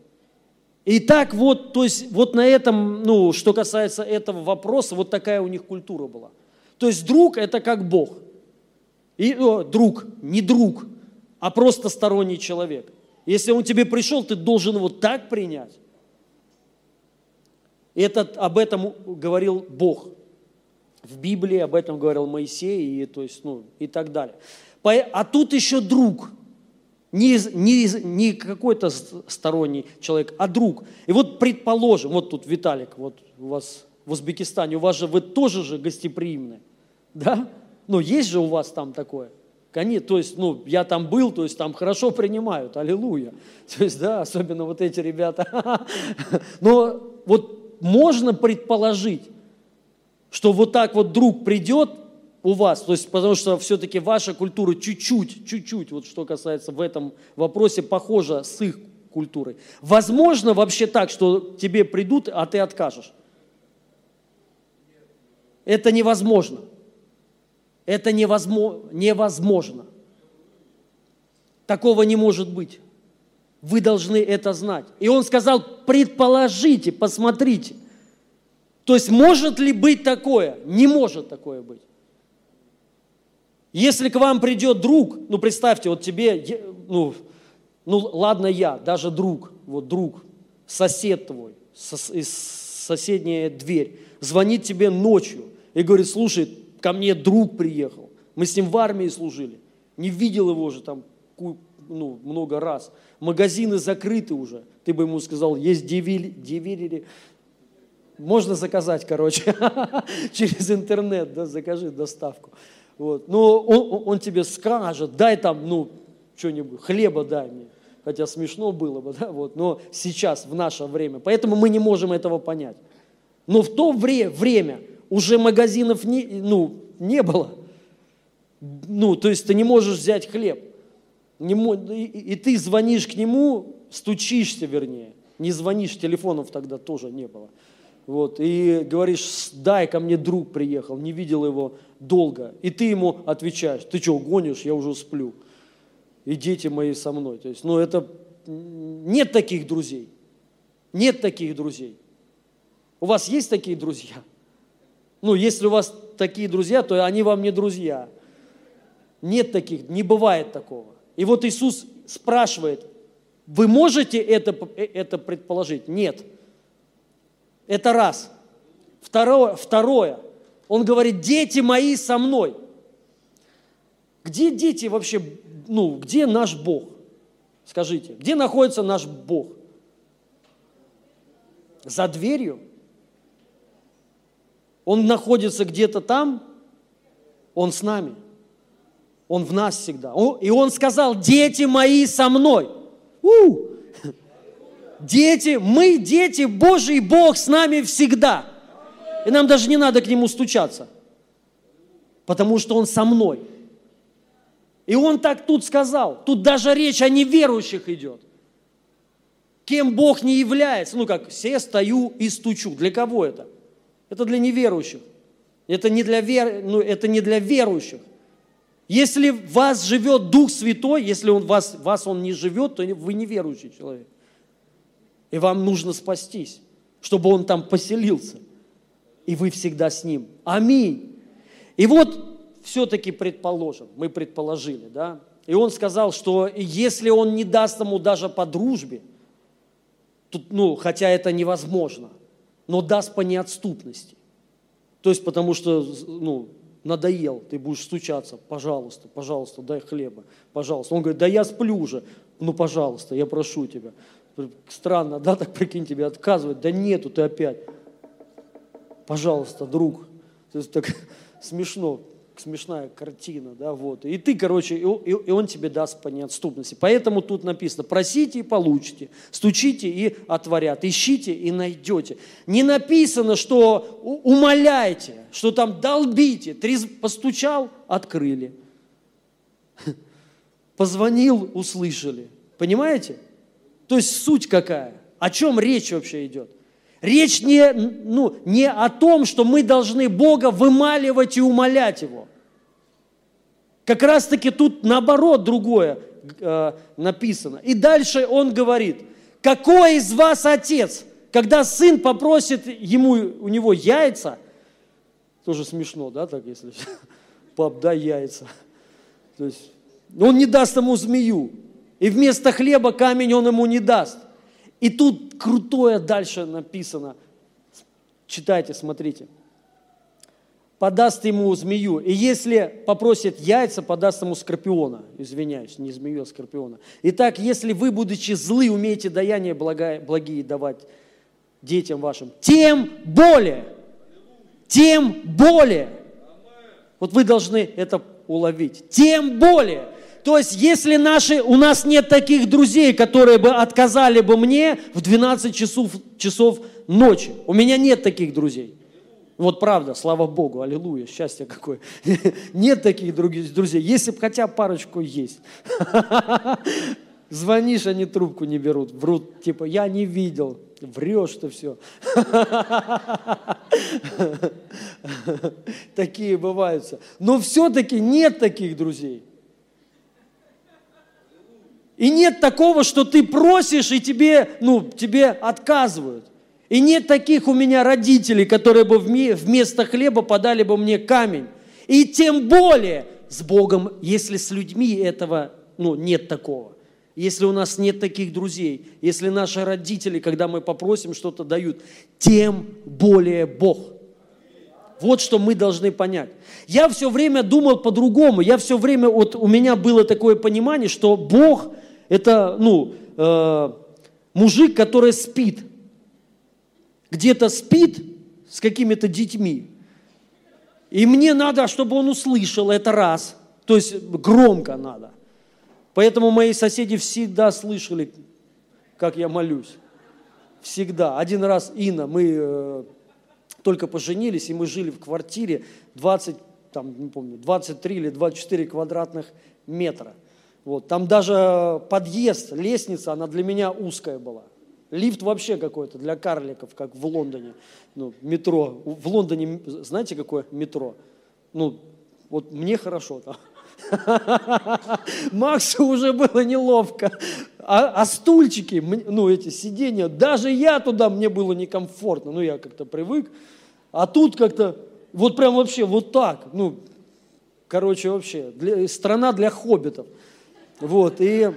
И так вот, то есть вот на этом, ну, что касается этого вопроса, вот такая у них культура была. То есть друг – это как Бог. И, о, друг, не друг, а просто сторонний человек. Если он тебе пришел, ты должен его так принять. И это, об этом говорил Бог. В Библии об этом говорил Моисей и, то есть, ну, и так далее. А тут еще друг. Не, не, не какой-то сторонний человек, а друг. И вот предположим, вот тут Виталик, вот у вас в Узбекистане, у вас же вы тоже же гостеприимны, да? Ну, есть же у вас там такое? Конечно, то есть, ну, я там был, то есть там хорошо принимают, аллилуйя. То есть, да, особенно вот эти ребята. Но вот можно предположить, что вот так вот друг придет у вас, то есть потому что все-таки ваша культура чуть-чуть, чуть-чуть, вот что касается в этом вопросе, похожа с их культурой. Возможно вообще так, что тебе придут, а ты откажешь? Это невозможно. Это невозможно. Такого не может быть. Вы должны это знать. И он сказал, предположите, посмотрите. То есть может ли быть такое? Не может такое быть. Если к вам придет друг, ну представьте, вот тебе, ну, ну ладно я, даже друг, вот друг, сосед твой, сос, соседняя дверь, звонит тебе ночью и говорит, слушай, ко мне друг приехал, мы с ним в армии служили, не видел его уже там ну, много раз, магазины закрыты уже, ты бы ему сказал, есть девили, можно заказать, короче, через интернет, да, закажи доставку. Вот. Но он, он тебе скажет, дай там, ну, что-нибудь, хлеба дай мне. Хотя смешно было бы, да, вот, но сейчас, в наше время. Поэтому мы не можем этого понять. Но в то вре- время уже магазинов не, ну, не было. Ну, то есть ты не можешь взять хлеб. Не, и, и ты звонишь к нему, стучишься, вернее. Не звонишь, телефонов тогда тоже не было. Вот, и говоришь, дай ко мне друг приехал, не видел его долго. И ты ему отвечаешь, ты что, гонишь, я уже сплю. И дети мои со мной. То есть, ну это, нет таких друзей. Нет таких друзей. У вас есть такие друзья? Ну, если у вас такие друзья, то они вам не друзья. Нет таких, не бывает такого. И вот Иисус спрашивает, вы можете это, это предположить? Нет. Это раз. Второе, второе. Он говорит, дети мои со мной. Где дети вообще, ну, где наш Бог? Скажите, где находится наш Бог? За дверью? Он находится где-то там, Он с нами. Он в нас всегда. И Он сказал, дети мои со мной. У! Дети, мы дети Божий, Бог с нами всегда. И нам даже не надо к Нему стучаться, потому что Он со мной. И Он так тут сказал. Тут даже речь о неверующих идет. Кем Бог не является. Ну как, все стою и стучу. Для кого это? Это для неверующих. Это не для, вер... ну, это не для верующих. Если в вас живет Дух Святой, если он вас, вас он не живет, то вы неверующий человек. И вам нужно спастись, чтобы он там поселился. И вы всегда с ним. Аминь. И вот все-таки предположим, мы предположили, да, и он сказал, что если он не даст ему даже по дружбе, тут, ну, хотя это невозможно, но даст по неотступности. То есть потому что ну, надоел, ты будешь стучаться, пожалуйста, пожалуйста, дай хлеба, пожалуйста. Он говорит, да я сплю уже, ну пожалуйста, я прошу тебя. Странно, да, так прикинь, тебе отказывают, да нету, ты опять. Пожалуйста, друг. То есть так смешно смешная картина, да, вот. И ты, короче, и, и он тебе даст по неотступности. Поэтому тут написано, просите и получите, стучите и отворят, ищите и найдете. Не написано, что умоляйте, что там долбите, три постучал, открыли. Позвонил, услышали. Понимаете? То есть суть какая? О чем речь вообще идет? Речь не, ну, не о том, что мы должны Бога вымаливать и умолять Его. Как раз-таки тут наоборот другое э, написано. И дальше он говорит, какой из вас отец, когда сын попросит ему, у него яйца, Тоже смешно, да, так если пап, дай яйца. То есть он не даст ему змею. И вместо хлеба камень он ему не даст. И тут крутое дальше написано. Читайте, смотрите. Подаст ему змею. И если попросит яйца, подаст ему скорпиона. Извиняюсь, не змею, а скорпиона. Итак, если вы, будучи злы, умеете даяния благие давать детям вашим, тем более, тем более, вот вы должны это уловить, тем более, то есть, если наши, у нас нет таких друзей, которые бы отказали бы мне в 12 часов, часов ночи. У меня нет таких друзей. Вот правда, слава Богу, аллилуйя, счастье какое. Нет таких друзей, если бы хотя парочку есть. Звонишь, они трубку не берут, врут, типа, я не видел, врешь ты все. Такие бываются. Но все-таки нет таких друзей. И нет такого, что ты просишь, и тебе, ну, тебе отказывают. И нет таких у меня родителей, которые бы вместо хлеба подали бы мне камень. И тем более с Богом, если с людьми этого ну, нет такого. Если у нас нет таких друзей, если наши родители, когда мы попросим, что-то дают, тем более Бог. Вот что мы должны понять. Я все время думал по-другому. Я все время, вот у меня было такое понимание, что Бог – это, ну, э, мужик, который спит. Где-то спит с какими-то детьми. И мне надо, чтобы он услышал это раз. То есть громко надо. Поэтому мои соседи всегда слышали, как я молюсь. Всегда. Один раз Инна, мы э, только поженились, и мы жили в квартире 20, там, не помню, 23 или 24 квадратных метра – вот, там даже подъезд, лестница, она для меня узкая была. Лифт вообще какой-то для карликов, как в Лондоне. Ну, метро. В Лондоне, знаете, какое метро? Ну, вот мне хорошо там. Максу уже было неловко. А, а стульчики, ну, эти сиденья, даже я туда, мне было некомфортно. Ну, я как-то привык. А тут как-то, вот прям вообще вот так. Ну, короче, вообще, для, страна для хоббитов. Вот, и,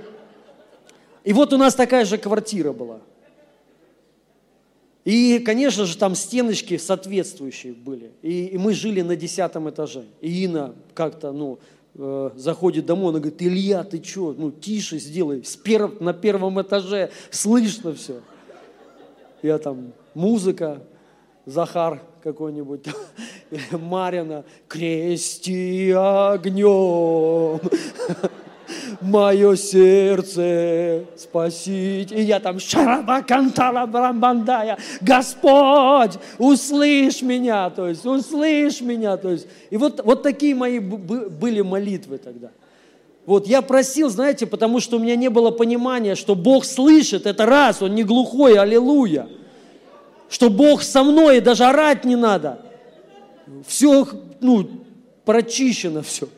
и вот у нас такая же квартира была. И, конечно же, там стеночки соответствующие были. И, и мы жили на десятом этаже. И Инна как-то, ну, э, заходит домой, она говорит, Илья, ты что, ну, тише сделай, с перв, на первом этаже слышно все. Я там, музыка, Захар какой-нибудь, Марина, крести огнем мое сердце спасить. И я там шарабакантала брамбандая, Господь, услышь меня, то есть услышь меня, то есть. И вот, вот такие мои были молитвы тогда. Вот я просил, знаете, потому что у меня не было понимания, что Бог слышит, это раз, Он не глухой, аллилуйя. Что Бог со мной, и даже орать не надо. Все, ну, прочищено все.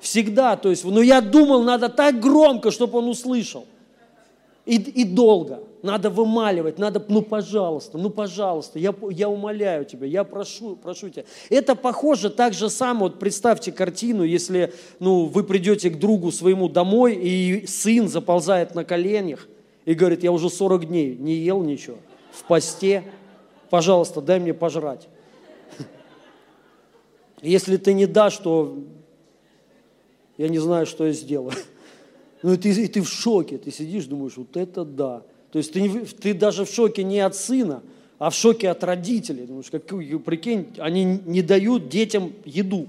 Всегда. То есть, но я думал, надо так громко, чтобы он услышал. И, и долго. Надо вымаливать, надо, ну, пожалуйста, ну, пожалуйста, я, я умоляю тебя, я прошу, прошу тебя. Это похоже так же само, вот представьте картину, если, ну, вы придете к другу своему домой, и сын заползает на коленях и говорит, я уже 40 дней не ел ничего, в посте, пожалуйста, дай мне пожрать. Если ты не дашь, то я не знаю, что я сделаю. Ну и ты, и ты в шоке, ты сидишь, думаешь, вот это да. То есть ты, ты даже в шоке не от сына, а в шоке от родителей. Думаешь, как, прикинь, они не дают детям еду.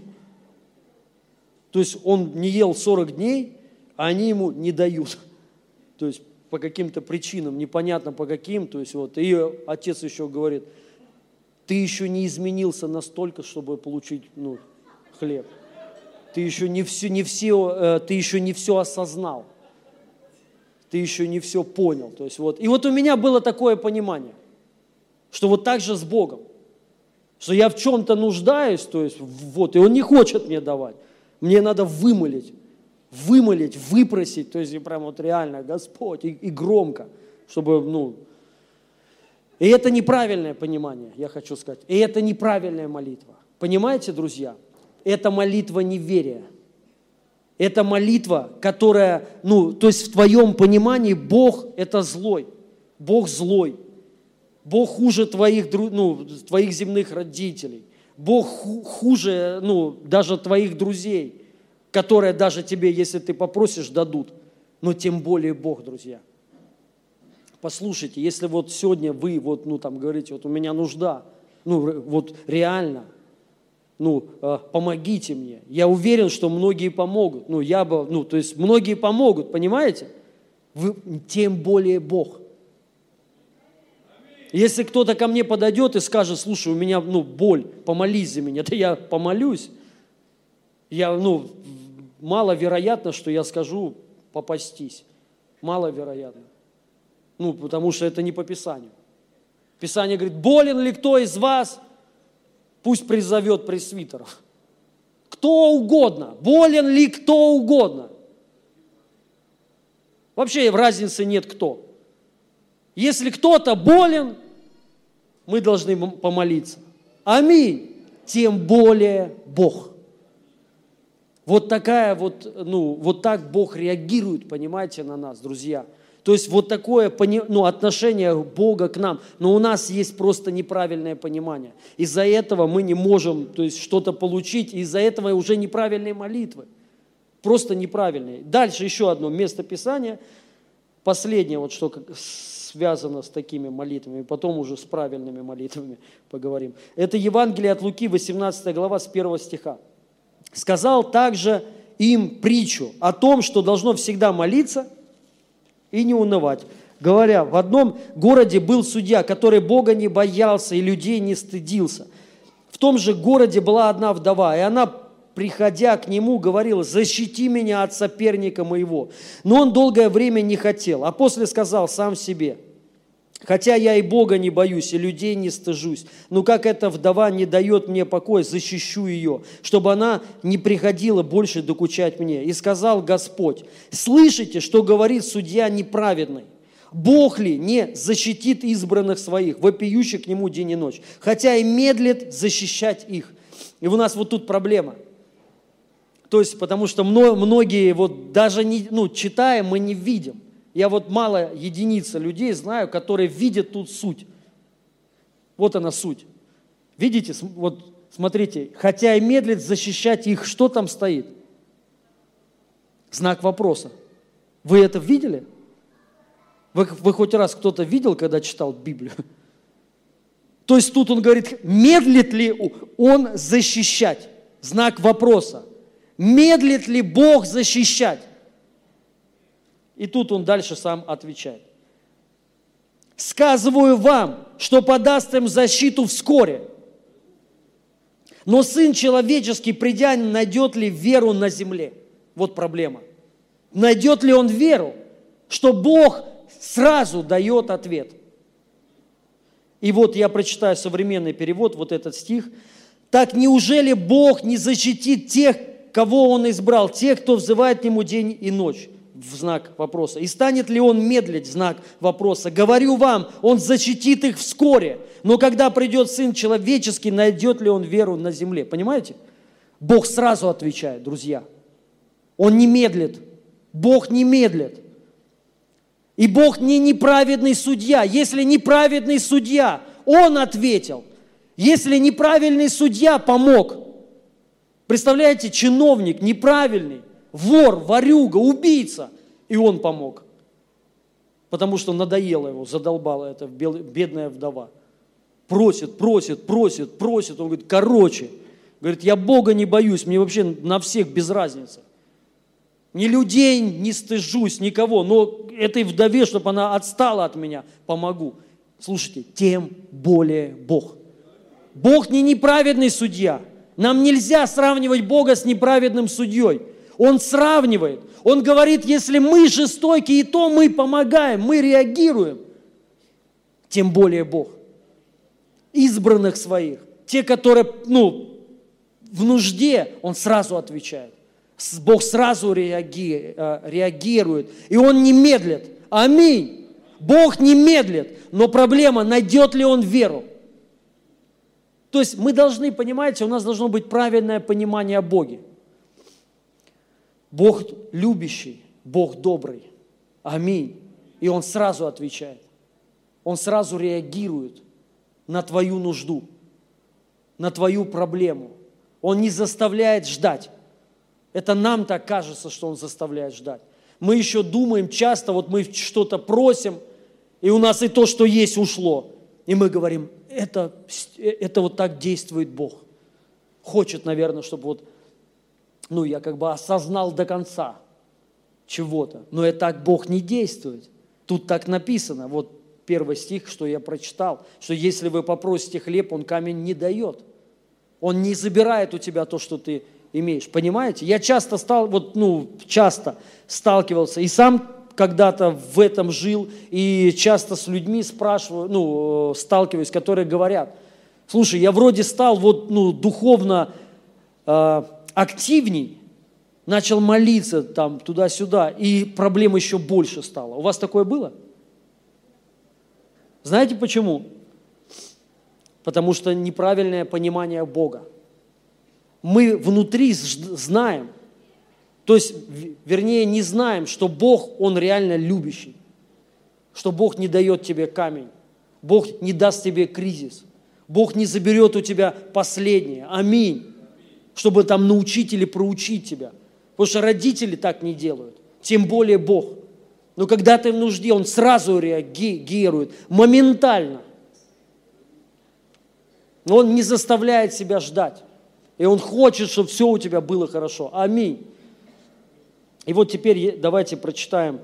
То есть он не ел 40 дней, а они ему не дают. То есть по каким-то причинам, непонятно по каким. То есть вот, и отец еще говорит, ты еще не изменился настолько, чтобы получить ну, хлеб ты еще не все, не все, э, ты еще не все осознал, ты еще не все понял. То есть вот, и вот у меня было такое понимание, что вот так же с Богом, что я в чем-то нуждаюсь, то есть вот, и Он не хочет мне давать, мне надо вымолить, вымолить, выпросить, то есть прям вот реально, Господь, и, и громко, чтобы, ну, и это неправильное понимание, я хочу сказать, и это неправильная молитва. Понимаете, друзья? Это молитва неверия. Это молитва, которая, ну, то есть в твоем понимании Бог – это злой. Бог злой. Бог хуже твоих, ну, твоих земных родителей. Бог хуже, ну, даже твоих друзей, которые даже тебе, если ты попросишь, дадут. Но тем более Бог, друзья. Послушайте, если вот сегодня вы вот, ну, там говорите, вот у меня нужда, ну, вот реально – ну, э, помогите мне. Я уверен, что многие помогут. Ну, я бы, ну, то есть многие помогут, понимаете? Вы, тем более Бог. Если кто-то ко мне подойдет и скажет, слушай, у меня, ну, боль, помолись за меня, то я помолюсь. Я, ну, маловероятно, что я скажу попастись. Маловероятно. Ну, потому что это не по Писанию. Писание говорит, болен ли кто из вас – Пусть призовет пресвитеров. Кто угодно, болен ли кто угодно. Вообще разницы нет кто. Если кто-то болен, мы должны помолиться. Аминь. Тем более Бог. Вот такая вот, ну, вот так Бог реагирует, понимаете, на нас, друзья. То есть вот такое ну, отношение Бога к нам. Но у нас есть просто неправильное понимание. Из-за этого мы не можем то есть, что-то получить, из-за этого уже неправильные молитвы. Просто неправильные. Дальше еще одно место Писания. Последнее, вот что связано с такими молитвами, потом уже с правильными молитвами поговорим. Это Евангелие от Луки, 18 глава, с 1 стиха. «Сказал также им притчу о том, что должно всегда молиться – и не унывать. Говоря, в одном городе был судья, который Бога не боялся и людей не стыдился. В том же городе была одна вдова, и она, приходя к нему, говорила, защити меня от соперника моего. Но он долгое время не хотел, а после сказал сам себе – Хотя я и Бога не боюсь, и людей не стыжусь. Но как эта вдова не дает мне покоя, защищу ее, чтобы она не приходила больше докучать мне. И сказал Господь, слышите, что говорит судья неправедный? Бог ли не защитит избранных своих, вопиющих к Нему день и ночь, хотя и медлит защищать их? И у нас вот тут проблема. То есть, потому что многие, вот даже не, ну, читая, мы не видим – я вот мало единица людей знаю, которые видят тут суть. Вот она суть. Видите, вот смотрите, хотя и медлит защищать их, что там стоит? Знак вопроса. Вы это видели? Вы, вы хоть раз кто-то видел, когда читал Библию? То есть тут он говорит, медлит ли он защищать? Знак вопроса. Медлит ли Бог защищать? И тут он дальше сам отвечает. «Сказываю вам, что подаст им защиту вскоре. Но Сын Человеческий, придя, найдет ли веру на земле?» Вот проблема. Найдет ли он веру, что Бог сразу дает ответ? И вот я прочитаю современный перевод, вот этот стих. «Так неужели Бог не защитит тех, кого Он избрал, тех, кто взывает к Нему день и ночь?» В знак вопроса. И станет ли он медлить в знак вопроса? Говорю вам, он защитит их вскоре. Но когда придет Сын Человеческий, найдет ли он веру на земле? Понимаете? Бог сразу отвечает, друзья. Он не медлит. Бог не медлит. И Бог не неправедный судья. Если неправедный судья, Он ответил. Если неправильный судья помог. Представляете, чиновник неправильный, вор, ворюга, убийца. И он помог. Потому что надоело его, задолбала эта бедная вдова. Просит, просит, просит, просит. Он говорит, короче, говорит, я Бога не боюсь, мне вообще на всех без разницы. Ни людей не стыжусь, никого, но этой вдове, чтобы она отстала от меня, помогу. Слушайте, тем более Бог. Бог не неправедный судья. Нам нельзя сравнивать Бога с неправедным судьей. Он сравнивает. Он говорит, если мы жестокие, то мы помогаем, мы реагируем. Тем более Бог. Избранных своих. Те, которые, ну, в нужде, Он сразу отвечает. Бог сразу э, реагирует. И Он не медлит. Аминь. Бог не медлит. Но проблема, найдет ли Он веру? То есть мы должны, понимаете, у нас должно быть правильное понимание о Боге. Бог любящий, Бог добрый. Аминь. И Он сразу отвечает. Он сразу реагирует на твою нужду, на твою проблему. Он не заставляет ждать. Это нам так кажется, что Он заставляет ждать. Мы еще думаем часто, вот мы что-то просим, и у нас и то, что есть, ушло. И мы говорим, это, это вот так действует Бог. Хочет, наверное, чтобы вот, ну, я как бы осознал до конца чего-то. Но и так Бог не действует. Тут так написано, вот первый стих, что я прочитал, что если вы попросите хлеб, он камень не дает. Он не забирает у тебя то, что ты имеешь. Понимаете? Я часто стал, вот, ну, часто сталкивался и сам когда-то в этом жил, и часто с людьми спрашиваю, ну, сталкиваюсь, которые говорят, слушай, я вроде стал вот, ну, духовно э, активней, начал молиться там туда-сюда, и проблем еще больше стало. У вас такое было? Знаете почему? Потому что неправильное понимание Бога. Мы внутри знаем, то есть, вернее, не знаем, что Бог, Он реально любящий, что Бог не дает тебе камень, Бог не даст тебе кризис, Бог не заберет у тебя последнее. Аминь. Чтобы там научить или проучить тебя. Потому что родители так не делают, тем более Бог. Но когда ты в нужде, Он сразу реагирует, моментально. Но Он не заставляет себя ждать. И Он хочет, чтобы все у тебя было хорошо. Аминь. И вот теперь давайте прочитаем.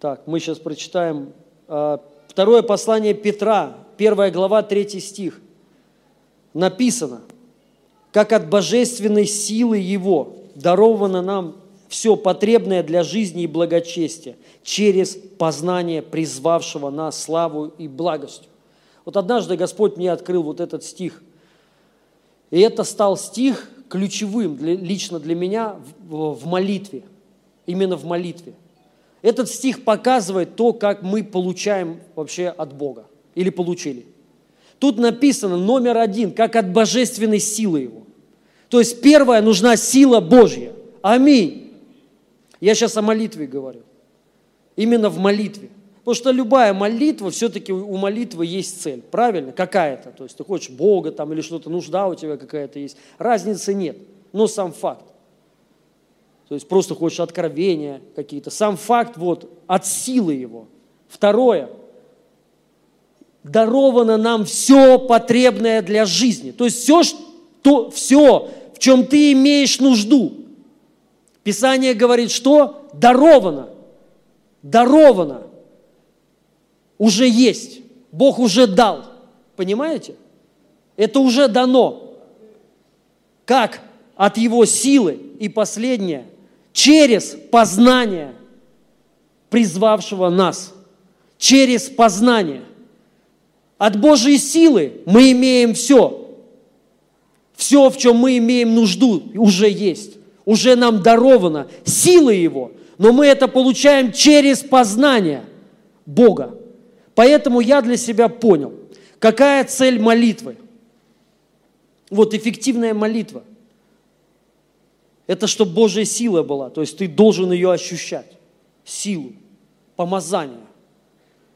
Так, мы сейчас прочитаем а, второе послание Петра, первая глава, третий стих. Написано, как от божественной силы Его даровано нам все потребное для жизни и благочестия через познание призвавшего нас славу и благостью. Вот однажды Господь мне открыл вот этот стих – и это стал стих ключевым для, лично для меня в, в молитве, именно в молитве. Этот стих показывает то, как мы получаем вообще от Бога или получили. Тут написано номер один, как от божественной силы Его. То есть первая нужна сила Божья. Аминь. Я сейчас о молитве говорю. Именно в молитве. Потому что любая молитва, все-таки у молитвы есть цель, правильно? Какая-то. То есть ты хочешь Бога там или что-то, нужда у тебя какая-то есть. Разницы нет, но сам факт. То есть просто хочешь откровения какие-то. Сам факт вот от силы его. Второе. Даровано нам все потребное для жизни. То есть все, что, все, в чем ты имеешь нужду. Писание говорит, что даровано. Даровано уже есть. Бог уже дал. Понимаете? Это уже дано. Как? От Его силы. И последнее. Через познание призвавшего нас. Через познание. От Божьей силы мы имеем все. Все, в чем мы имеем нужду, уже есть. Уже нам даровано силы Его. Но мы это получаем через познание Бога. Поэтому я для себя понял, какая цель молитвы. Вот эффективная молитва. Это чтобы Божья сила была, то есть ты должен ее ощущать. Силу, помазание,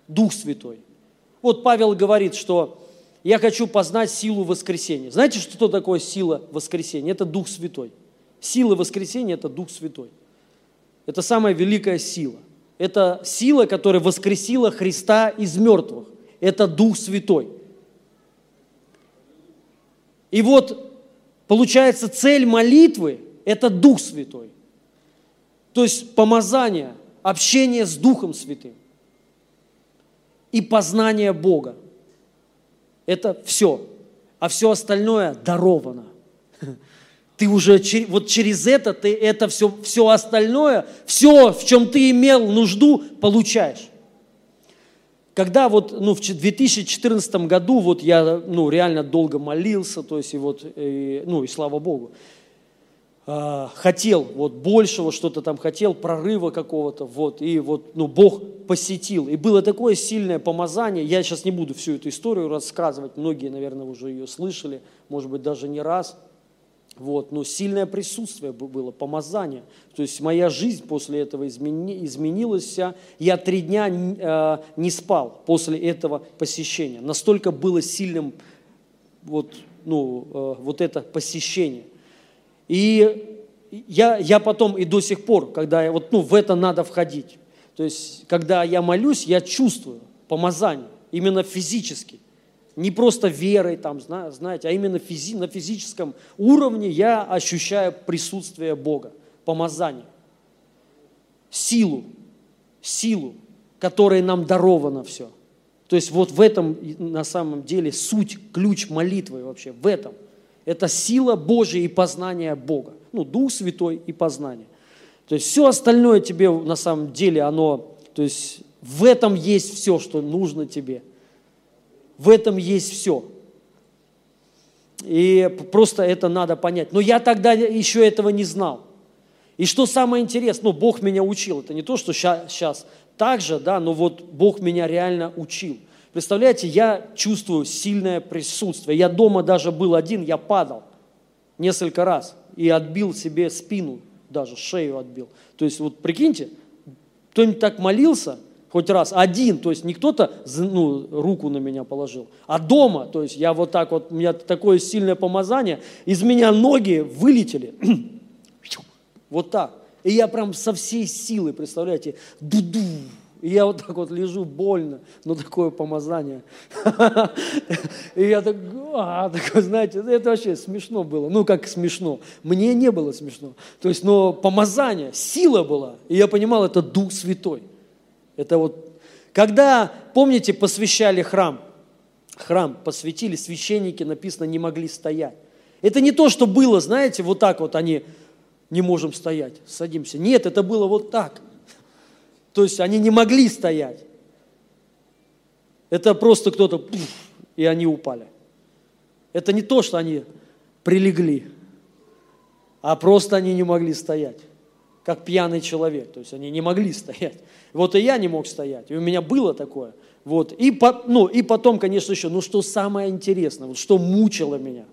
Дух Святой. Вот Павел говорит, что я хочу познать силу воскресения. Знаете, что такое сила воскресения? Это Дух Святой. Сила воскресения – это Дух Святой. Это самая великая сила – это сила, которая воскресила Христа из мертвых. Это Дух Святой. И вот, получается, цель молитвы – это Дух Святой. То есть помазание, общение с Духом Святым и познание Бога. Это все. А все остальное даровано ты уже вот через это, ты это все, все остальное, все, в чем ты имел нужду, получаешь. Когда вот ну, в 2014 году вот я ну, реально долго молился, то есть и вот, и, ну и слава Богу, хотел вот большего, что-то там хотел, прорыва какого-то, вот, и вот, ну, Бог посетил. И было такое сильное помазание, я сейчас не буду всю эту историю рассказывать, многие, наверное, уже ее слышали, может быть, даже не раз – вот, но сильное присутствие было, помазание. То есть моя жизнь после этого измени, изменилась. Я три дня э, не спал после этого посещения. Настолько было сильным вот, ну, э, вот это посещение. И я, я потом и до сих пор, когда я, вот, ну, в это надо входить. То есть, когда я молюсь, я чувствую помазание, именно физически. Не просто верой, там, знаете, а именно физи, на физическом уровне я ощущаю присутствие Бога, помазание, силу, силу, которой нам даровано все. То есть вот в этом на самом деле суть, ключ молитвы вообще, в этом. Это сила Божья и познание Бога. Ну, Дух Святой и познание. То есть все остальное тебе на самом деле, оно, то есть в этом есть все, что нужно тебе – в этом есть все. И просто это надо понять. Но я тогда еще этого не знал. И что самое интересное, ну, Бог меня учил. Это не то, что сейчас так же, да, но вот Бог меня реально учил. Представляете, я чувствую сильное присутствие. Я дома даже был один, я падал несколько раз и отбил себе спину, даже шею отбил. То есть вот прикиньте, кто-нибудь так молился – хоть раз, один, то есть не кто-то ну, руку на меня положил, а дома, то есть я вот так вот, у меня такое сильное помазание, из меня ноги вылетели, вот так. И я прям со всей силы, представляете, дуду, и я вот так вот лежу больно, но такое помазание. И я так, а, такой, знаете, это вообще смешно было. Ну, как смешно. Мне не было смешно. То есть, но помазание, сила была. И я понимал, это Дух Святой. Это вот, когда, помните, посвящали храм, храм посвятили, священники, написано, не могли стоять. Это не то, что было, знаете, вот так вот они, не можем стоять, садимся. Нет, это было вот так. То есть они не могли стоять. Это просто кто-то, и они упали. Это не то, что они прилегли, а просто они не могли стоять, как пьяный человек. То есть они не могли стоять. Вот и я не мог стоять, и у меня было такое. Вот. И, по, ну, и потом, конечно, еще, ну что самое интересное, вот что мучило меня.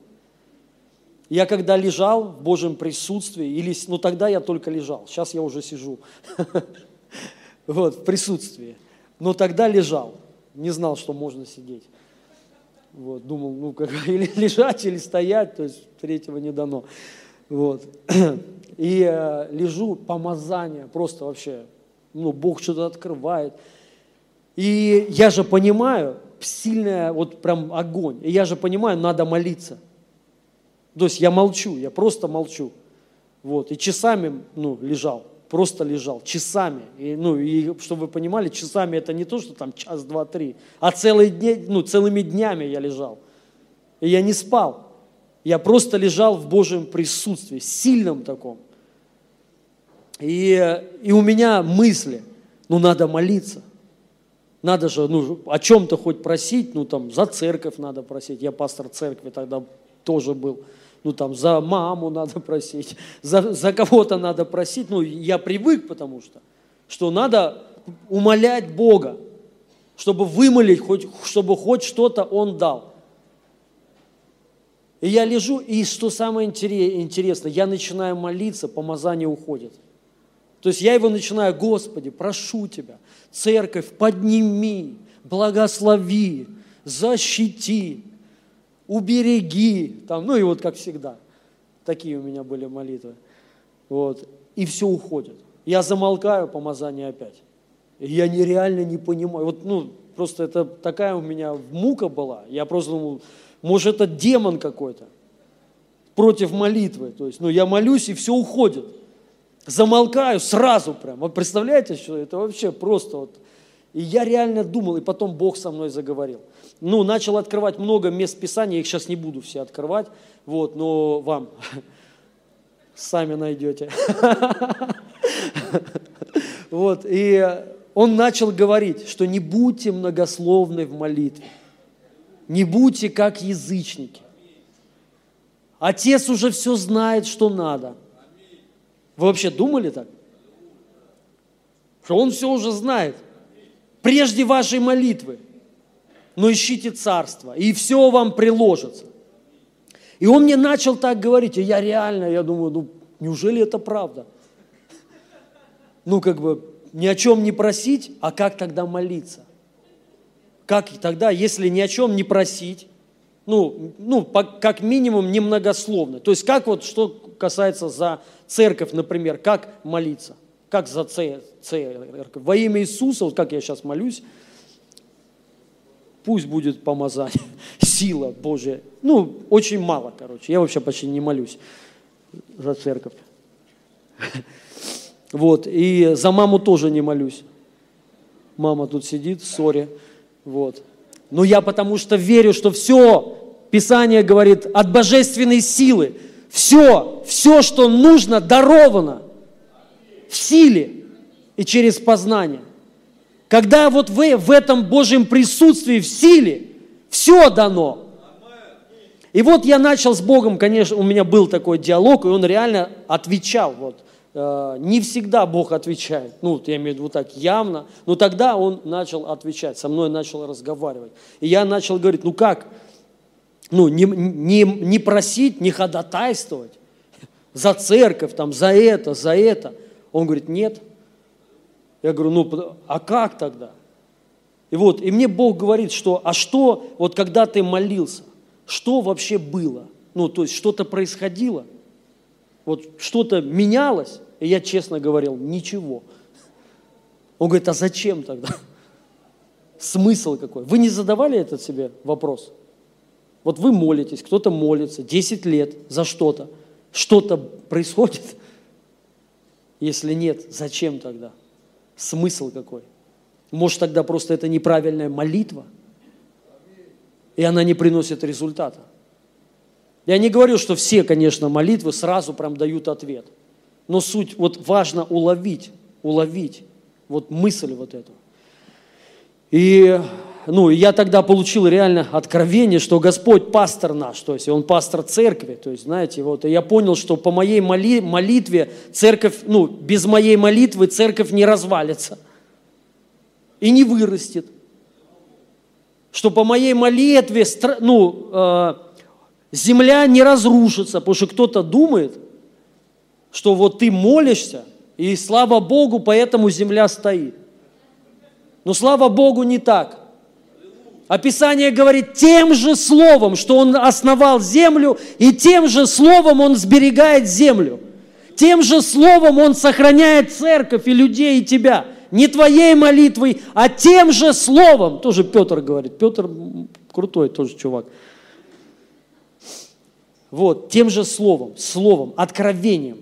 Я когда лежал в Божьем присутствии, или, ну тогда я только лежал, сейчас я уже сижу, вот, в присутствии. Но тогда лежал, не знал, что можно сидеть. Вот, думал, ну, как, или лежать, или стоять, то есть третьего не дано. Вот. И э, лежу, помазание, просто вообще ну, Бог что-то открывает. И я же понимаю, сильная, вот прям огонь. И я же понимаю, надо молиться. То есть я молчу, я просто молчу. Вот, и часами, ну, лежал, просто лежал, часами. И, ну, и чтобы вы понимали, часами это не то, что там час, два, три, а целые дни, ну, целыми днями я лежал. И я не спал. Я просто лежал в Божьем присутствии, сильном таком. И, и у меня мысли, ну надо молиться. Надо же, ну, о чем-то хоть просить, ну там за церковь надо просить. Я пастор церкви тогда тоже был. Ну там за маму надо просить, за, за кого-то надо просить. Ну я привык, потому что, что надо умолять Бога, чтобы вымолить, хоть, чтобы хоть что-то Он дал. И я лежу, и что самое интересное, я начинаю молиться, помазание уходит – то есть я его начинаю, Господи, прошу Тебя, церковь, подними, благослови, защити, убереги, там, ну и вот как всегда. Такие у меня были молитвы. Вот. И все уходит. Я замолкаю, помазание опять. Я нереально не понимаю. Вот, ну, просто это такая у меня мука была. Я просто думал, может, это демон какой-то против молитвы. То есть, ну, я молюсь, и все уходит замолкаю сразу прям. Вот представляете, что это вообще просто вот. И я реально думал, и потом Бог со мной заговорил. Ну, начал открывать много мест Писания, я их сейчас не буду все открывать, вот, но вам сами найдете. Вот, и он начал говорить, что не будьте многословны в молитве, не будьте как язычники. Отец уже все знает, что надо – Вы вообще думали так? Что Он все уже знает. Прежде вашей молитвы. Но ищите царство, и все вам приложится. И он мне начал так говорить, и я реально, я думаю, ну, неужели это правда? Ну, как бы, ни о чем не просить, а как тогда молиться? Как тогда, если ни о чем не просить, ну, ну по, как минимум немногословно. То есть как вот, что касается за церковь, например, как молиться? Как за церковь? Во имя Иисуса, вот как я сейчас молюсь, пусть будет помазание, сила Божия. Ну, очень мало, короче. Я вообще почти не молюсь за церковь. Вот, и за маму тоже не молюсь. Мама тут сидит, ссоре. Вот. Но я потому что верю, что все, Писание говорит, от божественной силы, все, все, что нужно, даровано в силе и через познание. Когда вот вы в этом Божьем присутствии, в силе, все дано. И вот я начал с Богом, конечно, у меня был такой диалог, и он реально отвечал. Вот. Э, не всегда Бог отвечает, ну, я имею в виду так явно, но тогда он начал отвечать, со мной начал разговаривать. И я начал говорить, ну как, ну, не, не, не просить, не ходатайствовать за церковь, там, за это, за это. Он говорит, нет. Я говорю, ну, а как тогда? И вот, и мне Бог говорит, что, а что, вот когда ты молился, что вообще было? Ну, то есть что-то происходило – вот что-то менялось, и я честно говорил, ничего. Он говорит, а зачем тогда? Смысл какой? Вы не задавали этот себе вопрос? Вот вы молитесь, кто-то молится 10 лет за что-то. Что-то происходит? Если нет, зачем тогда? Смысл какой? Может, тогда просто это неправильная молитва, и она не приносит результата. Я не говорю, что все, конечно, молитвы сразу прям дают ответ. Но суть, вот важно уловить, уловить вот мысль вот эту. И ну, я тогда получил реально откровение, что Господь пастор наш, то есть Он пастор церкви, то есть, знаете, вот, и я понял, что по моей моли, молитве церковь, ну, без моей молитвы церковь не развалится и не вырастет. Что по моей молитве, ну, э, земля не разрушится, потому что кто-то думает, что вот ты молишься, и слава Богу, поэтому земля стоит. Но слава Богу не так. Описание говорит тем же словом, что Он основал землю, и тем же словом Он сберегает землю. Тем же словом Он сохраняет церковь и людей, и тебя. Не твоей молитвой, а тем же словом. Тоже Петр говорит. Петр крутой тоже чувак. Вот, тем же словом, словом, откровением.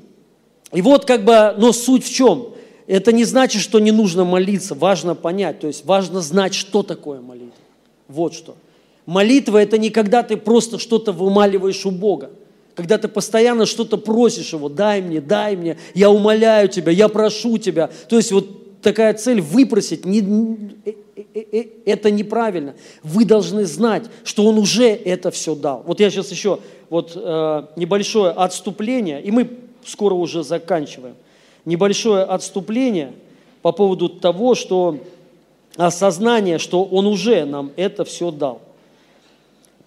И вот как бы, но суть в чем? Это не значит, что не нужно молиться, важно понять, то есть важно знать, что такое молитва. Вот что. Молитва – это не когда ты просто что-то вымаливаешь у Бога, когда ты постоянно что-то просишь Его, дай мне, дай мне, я умоляю Тебя, я прошу Тебя. То есть вот такая цель выпросить, не, э, э, э, это неправильно. Вы должны знать, что Он уже это все дал. Вот я сейчас еще вот небольшое отступление, и мы скоро уже заканчиваем. Небольшое отступление по поводу того, что осознание, что Он уже нам это все дал.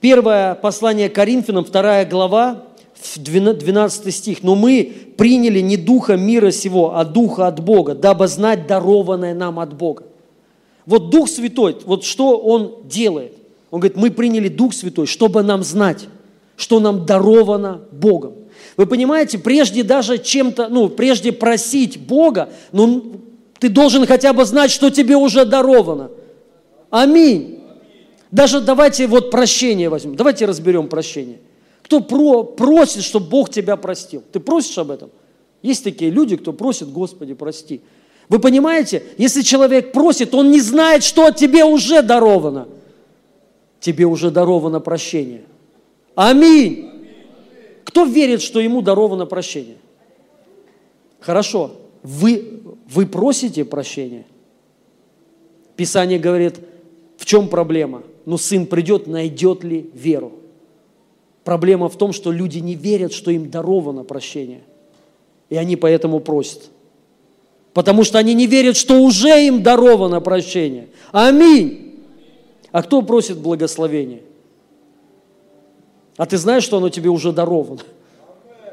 Первое послание Коринфянам, вторая глава, 12 стих. «Но мы приняли не духа мира сего, а духа от Бога, дабы знать дарованное нам от Бога». Вот Дух Святой, вот что Он делает? Он говорит, мы приняли Дух Святой, чтобы нам знать что нам даровано Богом. Вы понимаете, прежде даже чем-то, ну, прежде просить Бога, ну, ты должен хотя бы знать, что тебе уже даровано. Аминь. Даже давайте вот прощение возьмем. Давайте разберем прощение. Кто про, просит, чтобы Бог тебя простил? Ты просишь об этом? Есть такие люди, кто просит, Господи, прости. Вы понимаете, если человек просит, он не знает, что тебе уже даровано. Тебе уже даровано прощение. Аминь. Кто верит, что ему даровано прощение? Хорошо. Вы, вы просите прощения? Писание говорит, в чем проблема? Ну, сын придет, найдет ли веру? Проблема в том, что люди не верят, что им даровано прощение. И они поэтому просят. Потому что они не верят, что уже им даровано прощение. Аминь. А кто просит благословения? А ты знаешь, что оно тебе уже даровано?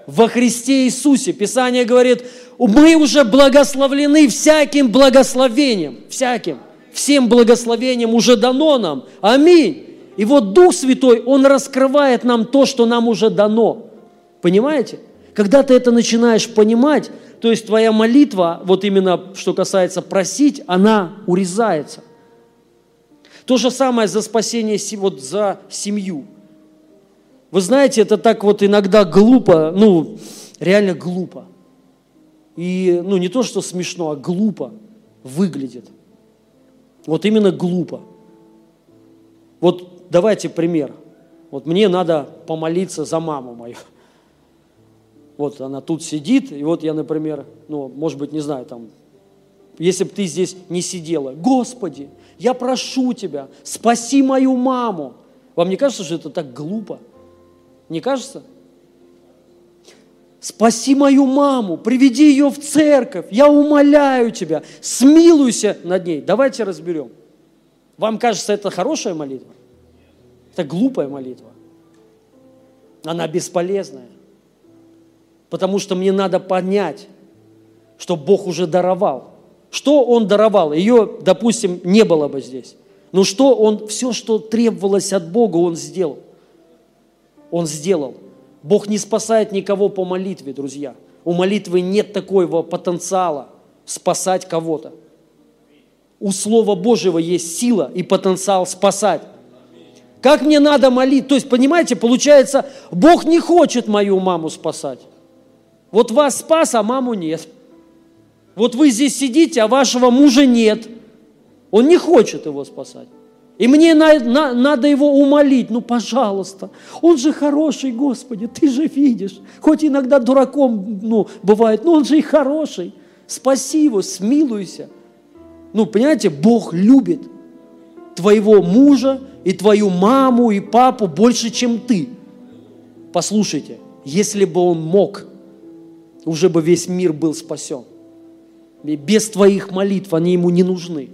Во Христе Иисусе. Писание говорит, мы уже благословлены всяким благословением. Всяким. Всем благословением уже дано нам. Аминь. И вот Дух Святой, Он раскрывает нам то, что нам уже дано. Понимаете? Когда ты это начинаешь понимать, то есть твоя молитва, вот именно что касается просить, она урезается. То же самое за спасение, вот за семью. Вы знаете, это так вот иногда глупо, ну, реально глупо. И, ну, не то, что смешно, а глупо выглядит. Вот именно глупо. Вот давайте пример. Вот мне надо помолиться за маму мою. Вот она тут сидит, и вот я, например, ну, может быть, не знаю, там, если бы ты здесь не сидела, Господи, я прошу Тебя, спаси мою маму. Вам не кажется, что это так глупо? Не кажется? Спаси мою маму, приведи ее в церковь, я умоляю тебя, смилуйся над ней. Давайте разберем. Вам кажется, это хорошая молитва? Это глупая молитва. Она бесполезная. Потому что мне надо понять, что Бог уже даровал. Что Он даровал? Ее, допустим, не было бы здесь. Но что Он, все, что требовалось от Бога, Он сделал. Он сделал. Бог не спасает никого по молитве, друзья. У молитвы нет такого потенциала спасать кого-то. У Слова Божьего есть сила и потенциал спасать. Как мне надо молить? То есть, понимаете, получается, Бог не хочет мою маму спасать. Вот вас спас, а маму нет. Вот вы здесь сидите, а вашего мужа нет. Он не хочет его спасать. И мне на, на, надо его умолить, ну, пожалуйста, он же хороший, Господи, ты же видишь. Хоть иногда дураком, ну, бывает, но он же и хороший. Спаси его, смилуйся. Ну, понимаете, Бог любит твоего мужа и твою маму и папу больше, чем ты. Послушайте, если бы он мог, уже бы весь мир был спасен. Без твоих молитв они ему не нужны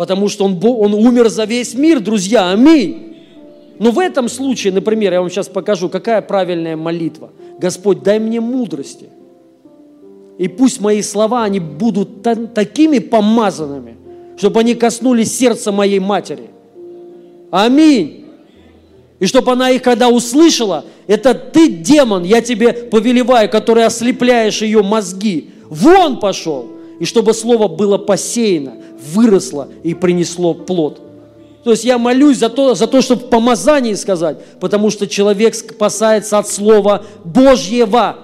потому что он, он умер за весь мир, друзья, аминь. Но в этом случае, например, я вам сейчас покажу, какая правильная молитва. Господь, дай мне мудрости. И пусть мои слова, они будут та- такими помазанными, чтобы они коснулись сердца моей матери. Аминь. И чтобы она их, когда услышала, это ты, демон, я тебе повелеваю, который ослепляешь ее мозги, вон пошел. И чтобы слово было посеяно, выросло и принесло плод. То есть я молюсь за то, за то, чтобы в помазании сказать, потому что человек спасается от Слова Божьего.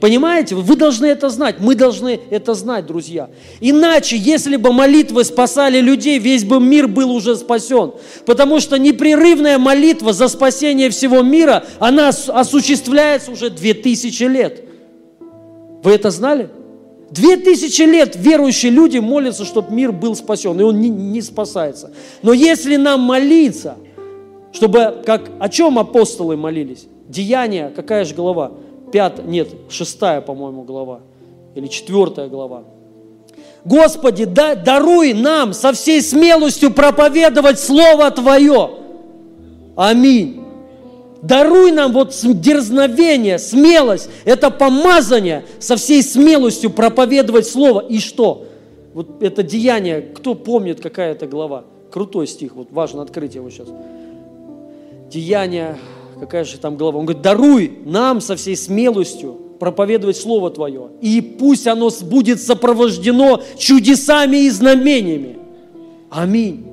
Понимаете? Вы должны это знать, мы должны это знать, друзья. Иначе, если бы молитвы спасали людей, весь бы мир был уже спасен. Потому что непрерывная молитва за спасение всего мира, она осуществляется уже две тысячи лет. Вы это знали? Две тысячи лет верующие люди молятся, чтобы мир был спасен, и он не, не спасается. Но если нам молиться, чтобы, как, о чем апостолы молились? Деяния, какая же глава? Пятая, нет, шестая, по-моему, глава. Или четвертая глава. Господи, да, даруй нам со всей смелостью проповедовать Слово Твое. Аминь. Даруй нам вот дерзновение, смелость, это помазание со всей смелостью проповедовать Слово. И что? Вот это деяние, кто помнит, какая это глава? Крутой стих, вот важно открыть его сейчас. Деяние, какая же там глава? Он говорит, даруй нам со всей смелостью проповедовать Слово Твое. И пусть оно будет сопровождено чудесами и знамениями. Аминь.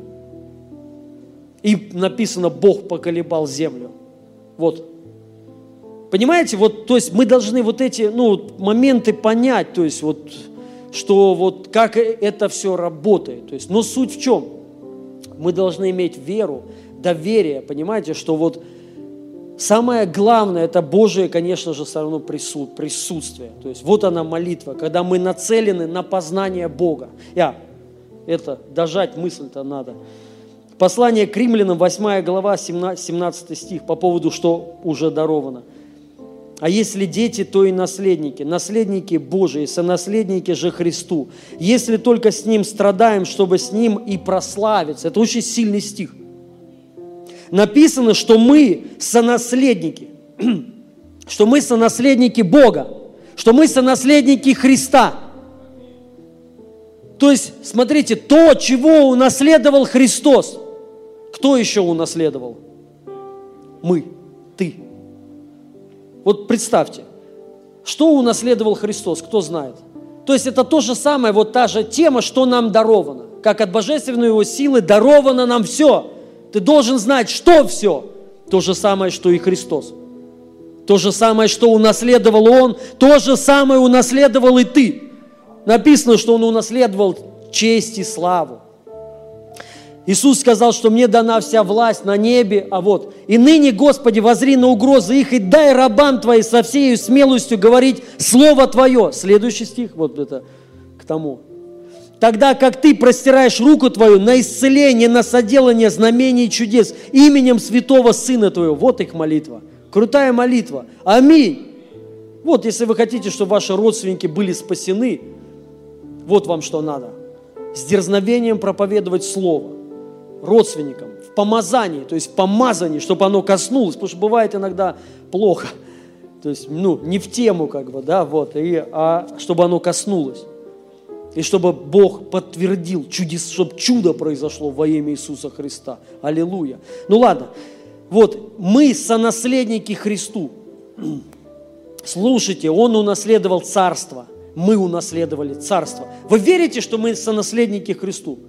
И написано, Бог поколебал землю. Вот. Понимаете, вот, то есть мы должны вот эти, ну, моменты понять, то есть вот, что вот как это все работает. То есть, но суть в чем? Мы должны иметь веру, доверие, понимаете, что вот самое главное, это Божие, конечно же, все равно присут, присутствие. То есть вот она молитва, когда мы нацелены на познание Бога. Я, это, дожать мысль-то надо. Послание к римлянам, 8 глава, 17 стих, по поводу, что уже даровано. А если дети, то и наследники. Наследники Божии, сонаследники же Христу. Если только с Ним страдаем, чтобы с Ним и прославиться. Это очень сильный стих. Написано, что мы сонаследники. Что мы сонаследники Бога. Что мы сонаследники Христа. То есть, смотрите, то, чего унаследовал Христос. Кто еще унаследовал? Мы, ты. Вот представьте, что унаследовал Христос, кто знает? То есть это то же самое, вот та же тема, что нам даровано. Как от божественной его силы даровано нам все. Ты должен знать, что все. То же самое, что и Христос. То же самое, что унаследовал Он, то же самое унаследовал и ты. Написано, что Он унаследовал честь и славу. Иисус сказал, что мне дана вся власть на небе, а вот, и ныне, Господи, возри на угрозы их, и дай рабам Твоим со всей смелостью говорить Слово Твое. Следующий стих, вот это к тому. Тогда как Ты простираешь руку Твою на исцеление, на соделание знамений и чудес именем святого Сына Твоего. Вот их молитва. Крутая молитва. Аминь. Вот, если вы хотите, чтобы ваши родственники были спасены, вот вам что надо. С дерзновением проповедовать Слово родственникам, в помазании, то есть в помазании, чтобы оно коснулось, потому что бывает иногда плохо, то есть, ну, не в тему как бы, да, вот, и, а чтобы оно коснулось. И чтобы Бог подтвердил, чудес, чтобы чудо произошло во имя Иисуса Христа. Аллилуйя. Ну ладно, вот мы сонаследники Христу. Слушайте, Он унаследовал царство, мы унаследовали царство. Вы верите, что мы сонаследники Христу?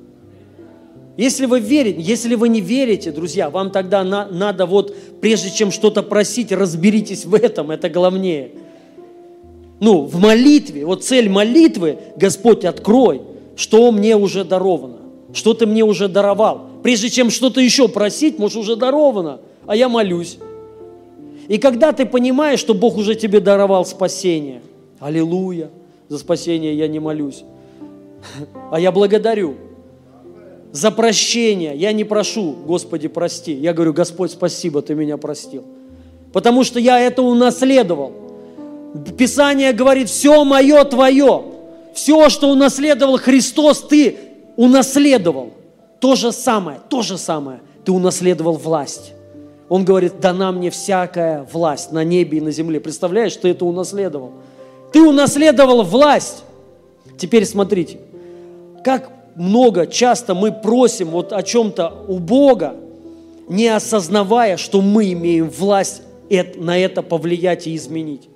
Если вы верите, если вы не верите, друзья, вам тогда на, надо вот, прежде чем что-то просить, разберитесь в этом, это главнее. Ну, в молитве, вот цель молитвы, Господь, открой, что мне уже даровано, что ты мне уже даровал. Прежде чем что-то еще просить, может, уже даровано, а я молюсь. И когда ты понимаешь, что Бог уже тебе даровал спасение, аллилуйя, за спасение я не молюсь, а я благодарю – за прощение. Я не прошу, Господи, прости. Я говорю, Господь, спасибо, Ты меня простил. Потому что я это унаследовал. Писание говорит, все мое Твое. Все, что унаследовал Христос, Ты унаследовал. То же самое, то же самое. Ты унаследовал власть. Он говорит, дана мне всякая власть на небе и на земле. Представляешь, ты это унаследовал. Ты унаследовал власть. Теперь смотрите, как много, часто мы просим вот о чем-то у Бога, не осознавая, что мы имеем власть на это повлиять и изменить.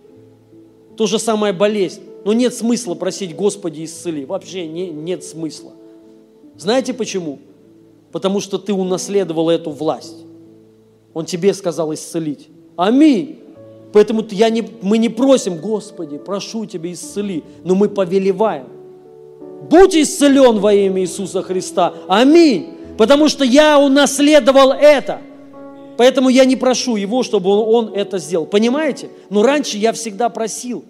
То же самое болезнь. Но нет смысла просить Господи исцели. Вообще не, нет смысла. Знаете почему? Потому что ты унаследовал эту власть. Он тебе сказал исцелить. Аминь. Поэтому я не, мы не просим, Господи, прошу Тебя, исцели, но мы повелеваем. Будь исцелен во имя Иисуса Христа. Аминь. Потому что я унаследовал это. Поэтому я не прошу его, чтобы он, это сделал. Понимаете? Но раньше я всегда просил.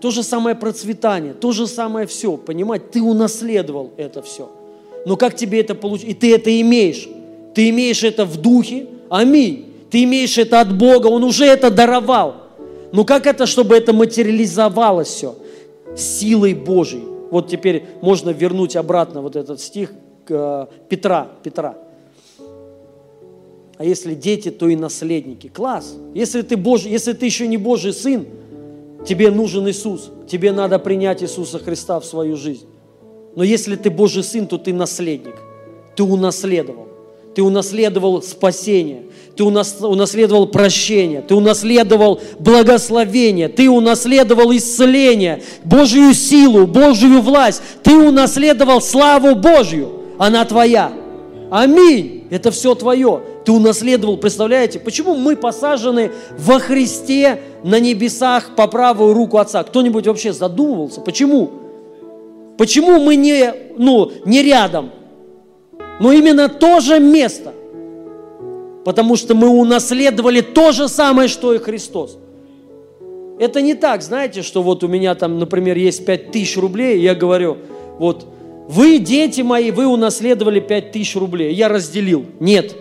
То же самое процветание, то же самое все. Понимаете? Ты унаследовал это все. Но как тебе это получить? И ты это имеешь. Ты имеешь это в духе. Аминь. Ты имеешь это от Бога. Он уже это даровал. Но как это, чтобы это материализовалось все? Силой Божией. Вот теперь можно вернуть обратно вот этот стих к э, Петра. Петра. А если дети, то и наследники. Класс. Если ты, Божий, если ты еще не Божий сын, тебе нужен Иисус. Тебе надо принять Иисуса Христа в свою жизнь. Но если ты Божий сын, то ты наследник. Ты унаследовал. Ты унаследовал спасение ты унаследовал прощение, ты унаследовал благословение, ты унаследовал исцеление, Божью силу, Божью власть, ты унаследовал славу Божью, она твоя. Аминь. Это все твое. Ты унаследовал, представляете? Почему мы посажены во Христе на небесах по правую руку Отца? Кто-нибудь вообще задумывался? Почему? Почему мы не, ну, не рядом? Но именно то же место – Потому что мы унаследовали то же самое, что и Христос. Это не так, знаете, что вот у меня там, например, есть 5 тысяч рублей, и я говорю, вот, вы, дети мои, вы унаследовали 5 тысяч рублей. Я разделил. Нет.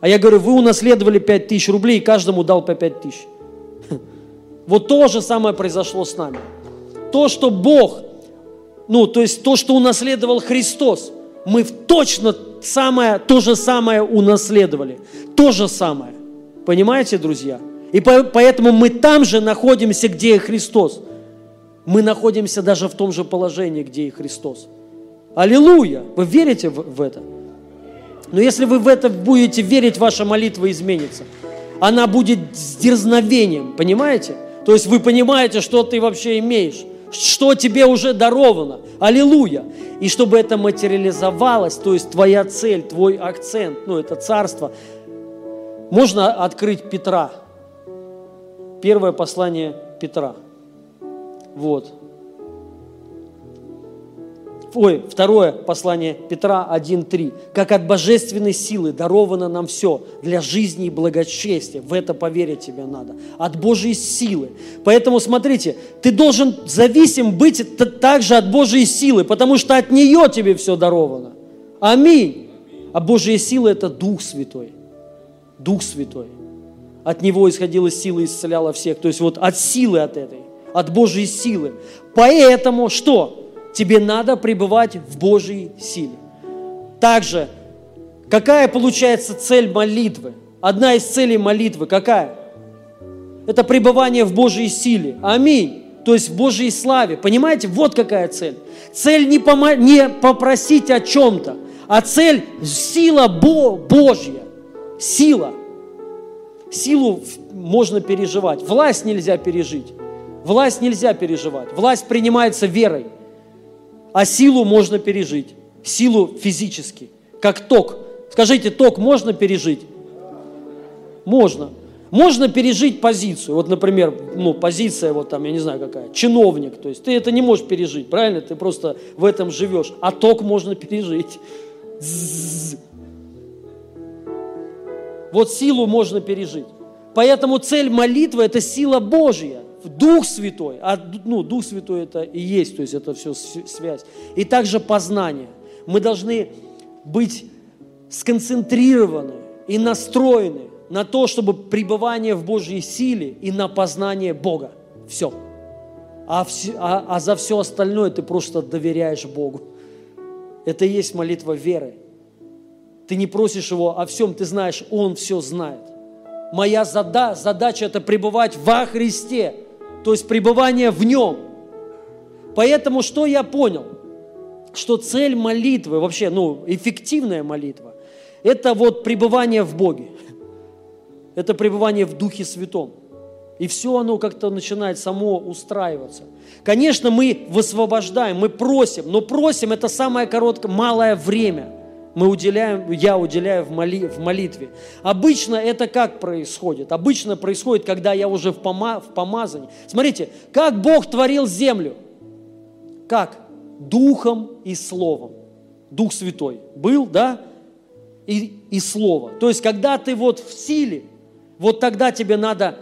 А я говорю, вы унаследовали 5 тысяч рублей, и каждому дал по 5 тысяч. Вот то же самое произошло с нами. То, что Бог, ну, то есть то, что унаследовал Христос, мы точно самое, то же самое унаследовали. То же самое. Понимаете, друзья? И поэтому мы там же находимся, где и Христос. Мы находимся даже в том же положении, где и Христос. Аллилуйя! Вы верите в, в это? Но если вы в это будете верить, ваша молитва изменится. Она будет с дерзновением, понимаете? То есть вы понимаете, что ты вообще имеешь, что тебе уже даровано. Аллилуйя! И чтобы это материализовалось, то есть твоя цель, твой акцент, ну это царство, можно открыть Петра. Первое послание Петра. Вот ой, второе послание Петра 1.3. «Как от божественной силы даровано нам все для жизни и благочестия». В это поверить тебе надо. От Божьей силы. Поэтому смотрите, ты должен зависим быть также от Божьей силы, потому что от нее тебе все даровано. Аминь. А Божья сила – это Дух Святой. Дух Святой. От Него исходила сила и исцеляла всех. То есть вот от силы от этой, от Божьей силы. Поэтому что? Тебе надо пребывать в Божьей силе. Также, какая получается цель молитвы? Одна из целей молитвы какая? Это пребывание в Божьей силе. Аминь. То есть в Божьей славе. Понимаете, вот какая цель. Цель не, помо- не попросить о чем-то, а цель – сила Бо- Божья. Сила. Силу можно переживать. Власть нельзя пережить. Власть нельзя переживать. Власть принимается верой. А силу можно пережить. Силу физически. Как ток. Скажите, ток можно пережить? Можно. Можно пережить позицию. Вот, например, ну, позиция, вот там, я не знаю какая, чиновник. То есть ты это не можешь пережить, правильно? Ты просто в этом живешь. А ток можно пережить. Вот силу можно пережить. Поэтому цель молитвы – это сила Божья. Дух Святой, а ну, Дух Святой это и есть, то есть это все связь. И также познание. Мы должны быть сконцентрированы и настроены на то, чтобы пребывание в Божьей силе и на познание Бога. Все. А, все, а, а за все остальное ты просто доверяешь Богу. Это и есть молитва веры. Ты не просишь Его о всем, ты знаешь, Он все знает. Моя зада, задача – это пребывать во Христе – то есть пребывание в нем. Поэтому что я понял? Что цель молитвы, вообще, ну, эффективная молитва, это вот пребывание в Боге. Это пребывание в Духе Святом. И все оно как-то начинает само устраиваться. Конечно, мы высвобождаем, мы просим, но просим это самое короткое, малое время – мы уделяем, я уделяю в, моли, в молитве. Обычно это как происходит? Обычно происходит, когда я уже в, пома, в помазании. Смотрите, как Бог творил землю? Как? Духом и Словом. Дух Святой был, да? И, и Слово. То есть, когда ты вот в силе, вот тогда тебе надо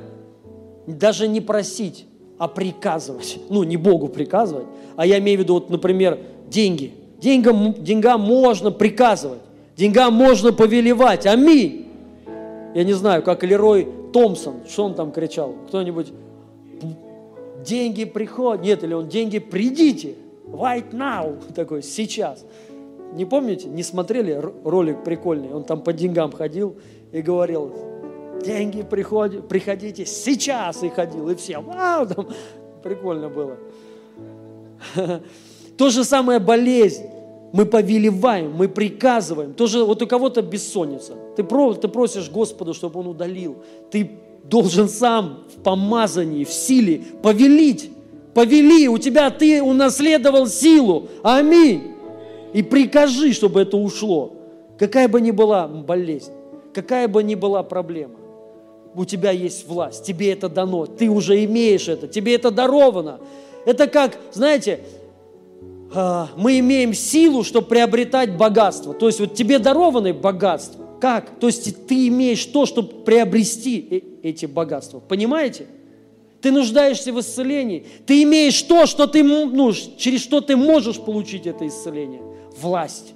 даже не просить, а приказывать. Ну, не Богу приказывать, а я имею в виду, вот, например, деньги – Деньгам, деньгам можно приказывать, деньгам можно повелевать. Аминь. Я не знаю, как Лерой Томпсон, что он там кричал? Кто-нибудь? Деньги приходят. Нет, или он, деньги придите. Right now. Такой, сейчас. Не помните? Не смотрели ролик прикольный? Он там по деньгам ходил и говорил, деньги приходят, приходите сейчас. И ходил, и все, вау, там прикольно было. То же самое болезнь. Мы повелеваем, мы приказываем. Тоже вот у кого-то бессонница. Ты, про, ты просишь Господа, чтобы Он удалил. Ты должен сам в помазании, в силе повелить. Повели, у тебя ты унаследовал силу. Аминь. И прикажи, чтобы это ушло. Какая бы ни была болезнь, какая бы ни была проблема, у тебя есть власть, тебе это дано, ты уже имеешь это, тебе это даровано. Это как, знаете, мы имеем силу, чтобы приобретать богатство. То есть вот тебе дарованы богатства. Как? То есть ты имеешь то, чтобы приобрести э, эти богатства. Понимаете? Ты нуждаешься в исцелении. Ты имеешь то, что ты, ну, через что ты можешь получить это исцеление. Власть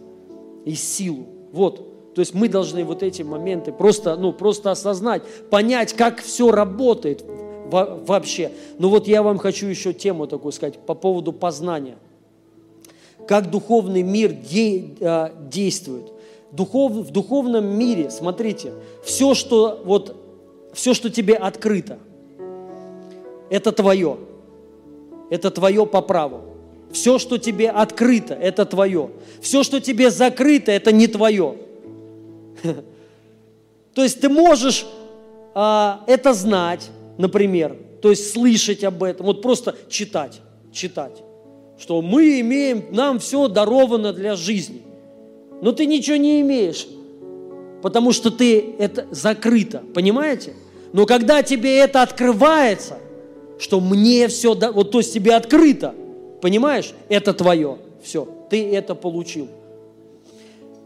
и силу. Вот. То есть мы должны вот эти моменты просто, ну, просто осознать, понять, как все работает Во вообще. Но вот я вам хочу еще тему такую сказать по поводу познания. Как духовный мир де э, действует. Духов, в духовном мире, смотрите, все, что, вот, все, что тебе открыто, это твое. Это твое по праву. Все, что тебе открыто, это твое. Все, что тебе закрыто, это не твое. То есть ты можешь а, это знать, например, то есть слышать об этом, вот просто читать, читать, что мы имеем, нам все даровано для жизни. Но ты ничего не имеешь, потому что ты это закрыто, понимаете? Но когда тебе это открывается, что мне все, вот то есть тебе открыто, понимаешь, это твое, все, ты это получил.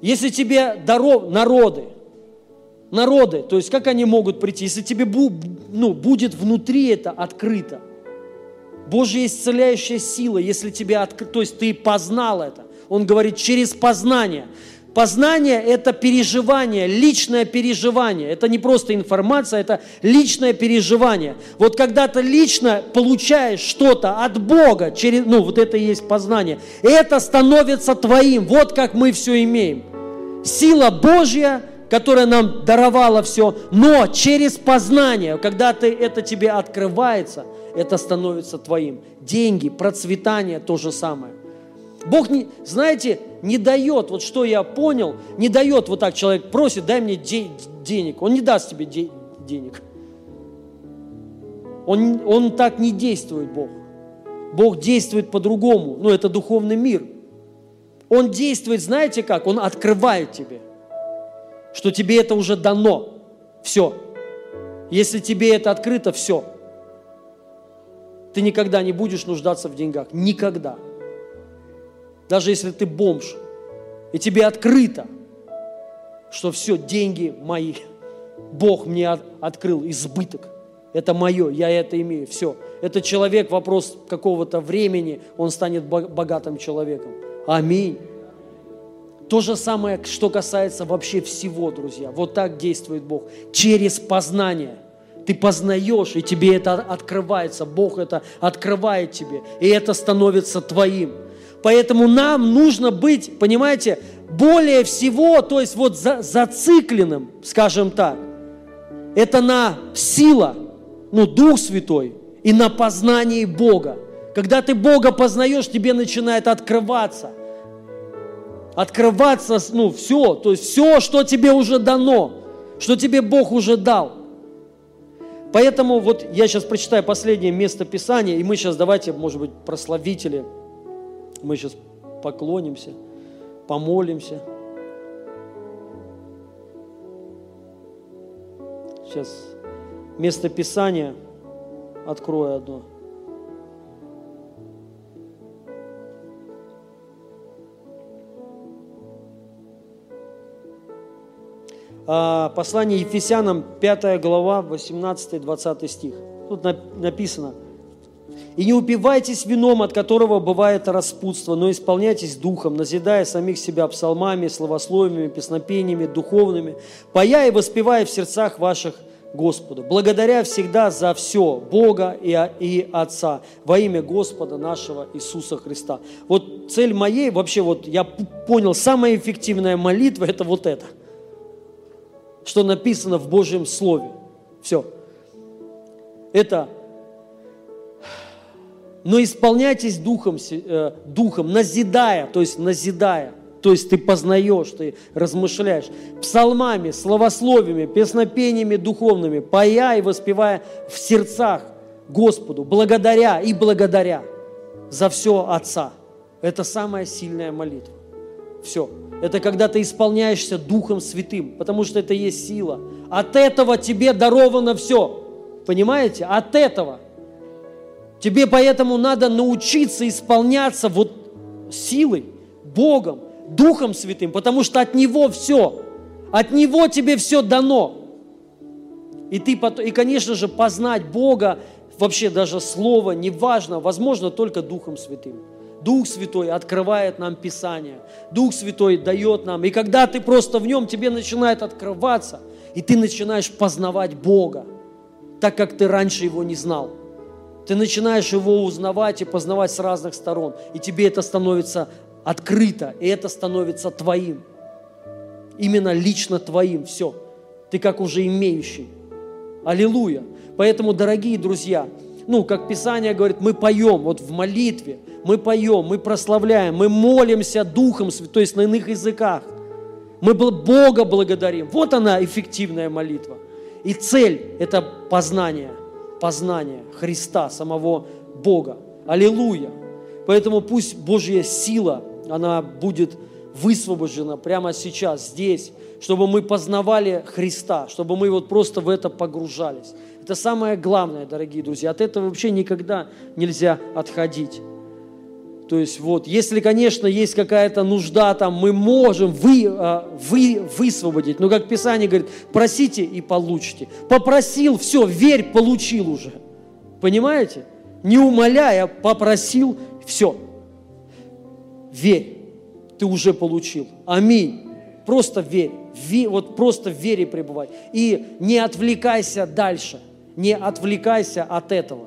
Если тебе даров, народы, народы, то есть как они могут прийти, если тебе ну, будет внутри это открыто. Божья исцеляющая сила, если тебе открыто, то есть ты познал это. Он говорит через познание. Познание – это переживание, личное переживание. Это не просто информация, это личное переживание. Вот когда ты лично получаешь что-то от Бога, через, ну вот это и есть познание, это становится твоим. Вот как мы все имеем. Сила Божья, которая нам даровала все, но через познание, когда ты, это тебе открывается, это становится твоим. Деньги, процветание – то же самое. Бог, не, знаете, не дает, вот что я понял, не дает вот так человек просит, дай мне де- денег. Он не даст тебе де- денег. Он, он так не действует, Бог. Бог действует по-другому. Ну, это духовный мир. Он действует, знаете как? Он открывает тебе, что тебе это уже дано. Все. Если тебе это открыто, все. Ты никогда не будешь нуждаться в деньгах. Никогда даже если ты бомж, и тебе открыто, что все, деньги мои, Бог мне от, открыл избыток. Это мое, я это имею, все. Это человек, вопрос какого-то времени, он станет богатым человеком. Аминь. То же самое, что касается вообще всего, друзья. Вот так действует Бог. Через познание. Ты познаешь, и тебе это открывается. Бог это открывает тебе. И это становится твоим. Поэтому нам нужно быть, понимаете, более всего, то есть вот за, зацикленным, скажем так. Это на сила, ну, Дух Святой и на познании Бога. Когда ты Бога познаешь, тебе начинает открываться. Открываться, ну, все, то есть все, что тебе уже дано, что тебе Бог уже дал. Поэтому вот я сейчас прочитаю последнее место Писания, и мы сейчас давайте, может быть, прославители – мы сейчас поклонимся, помолимся. Сейчас место Писания открою одно. Послание Ефесянам, 5 глава, 18-20 стих. Тут написано – и не упивайтесь вином, от которого бывает распутство, но исполняйтесь духом, назидая самих себя псалмами, словословиями, песнопениями, духовными, поя и воспевая в сердцах ваших Господу, благодаря всегда за все Бога и, и Отца во имя Господа нашего Иисуса Христа. Вот цель моей, вообще вот я понял, самая эффективная молитва – это вот это, что написано в Божьем Слове. Все. Это но исполняйтесь духом, э, духом, назидая, то есть назидая, то есть ты познаешь, ты размышляешь, псалмами, словословиями, песнопениями духовными, поя и воспевая в сердцах Господу, благодаря и благодаря за все Отца. Это самая сильная молитва. Все. Это когда ты исполняешься Духом Святым, потому что это есть сила. От этого тебе даровано все. Понимаете? От этого – Тебе поэтому надо научиться исполняться вот силой, Богом, Духом Святым, потому что от Него все. От Него тебе все дано. И ты, и, конечно же, познать Бога, вообще даже Слово, неважно, возможно только Духом Святым. Дух Святой открывает нам Писание. Дух Святой дает нам. И когда ты просто в нем, тебе начинает открываться, и ты начинаешь познавать Бога. так как ты раньше его не знал. Ты начинаешь его узнавать и познавать с разных сторон, и тебе это становится открыто, и это становится твоим. Именно лично твоим, все. Ты как уже имеющий. Аллилуйя. Поэтому, дорогие друзья, ну, как Писание говорит, мы поем, вот в молитве, мы поем, мы прославляем, мы молимся Духом, то есть на иных языках. Мы Бога благодарим. Вот она, эффективная молитва. И цель – это познание, познание Христа, самого Бога. Аллилуйя. Поэтому пусть Божья сила, она будет высвобождена прямо сейчас, здесь, чтобы мы познавали Христа, чтобы мы вот просто в это погружались. Это самое главное, дорогие друзья. От этого вообще никогда нельзя отходить. То есть вот, если, конечно, есть какая-то нужда там, мы можем вы, а, вы, высвободить. Но как Писание говорит, просите и получите. Попросил, все, верь, получил уже. Понимаете? Не умоляя, попросил, все. Верь, ты уже получил. Аминь. Просто верь. Вот просто в вере пребывай. И не отвлекайся дальше не отвлекайся от этого,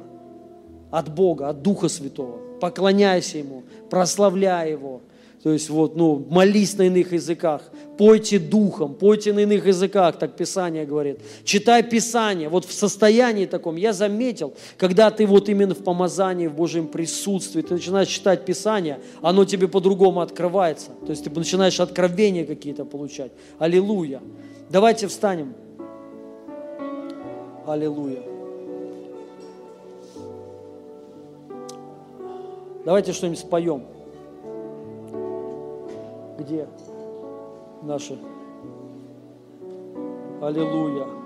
от Бога, от Духа Святого. Поклоняйся Ему, прославляй Его. То есть вот, ну, молись на иных языках, пойте духом, пойте на иных языках, так Писание говорит. Читай Писание. Вот в состоянии таком я заметил, когда ты вот именно в помазании, в Божьем присутствии, ты начинаешь читать Писание, оно тебе по-другому открывается. То есть ты начинаешь откровения какие-то получать. Аллилуйя. Давайте встанем. Аллилуйя. Давайте что-нибудь споем. Где наши? Аллилуйя.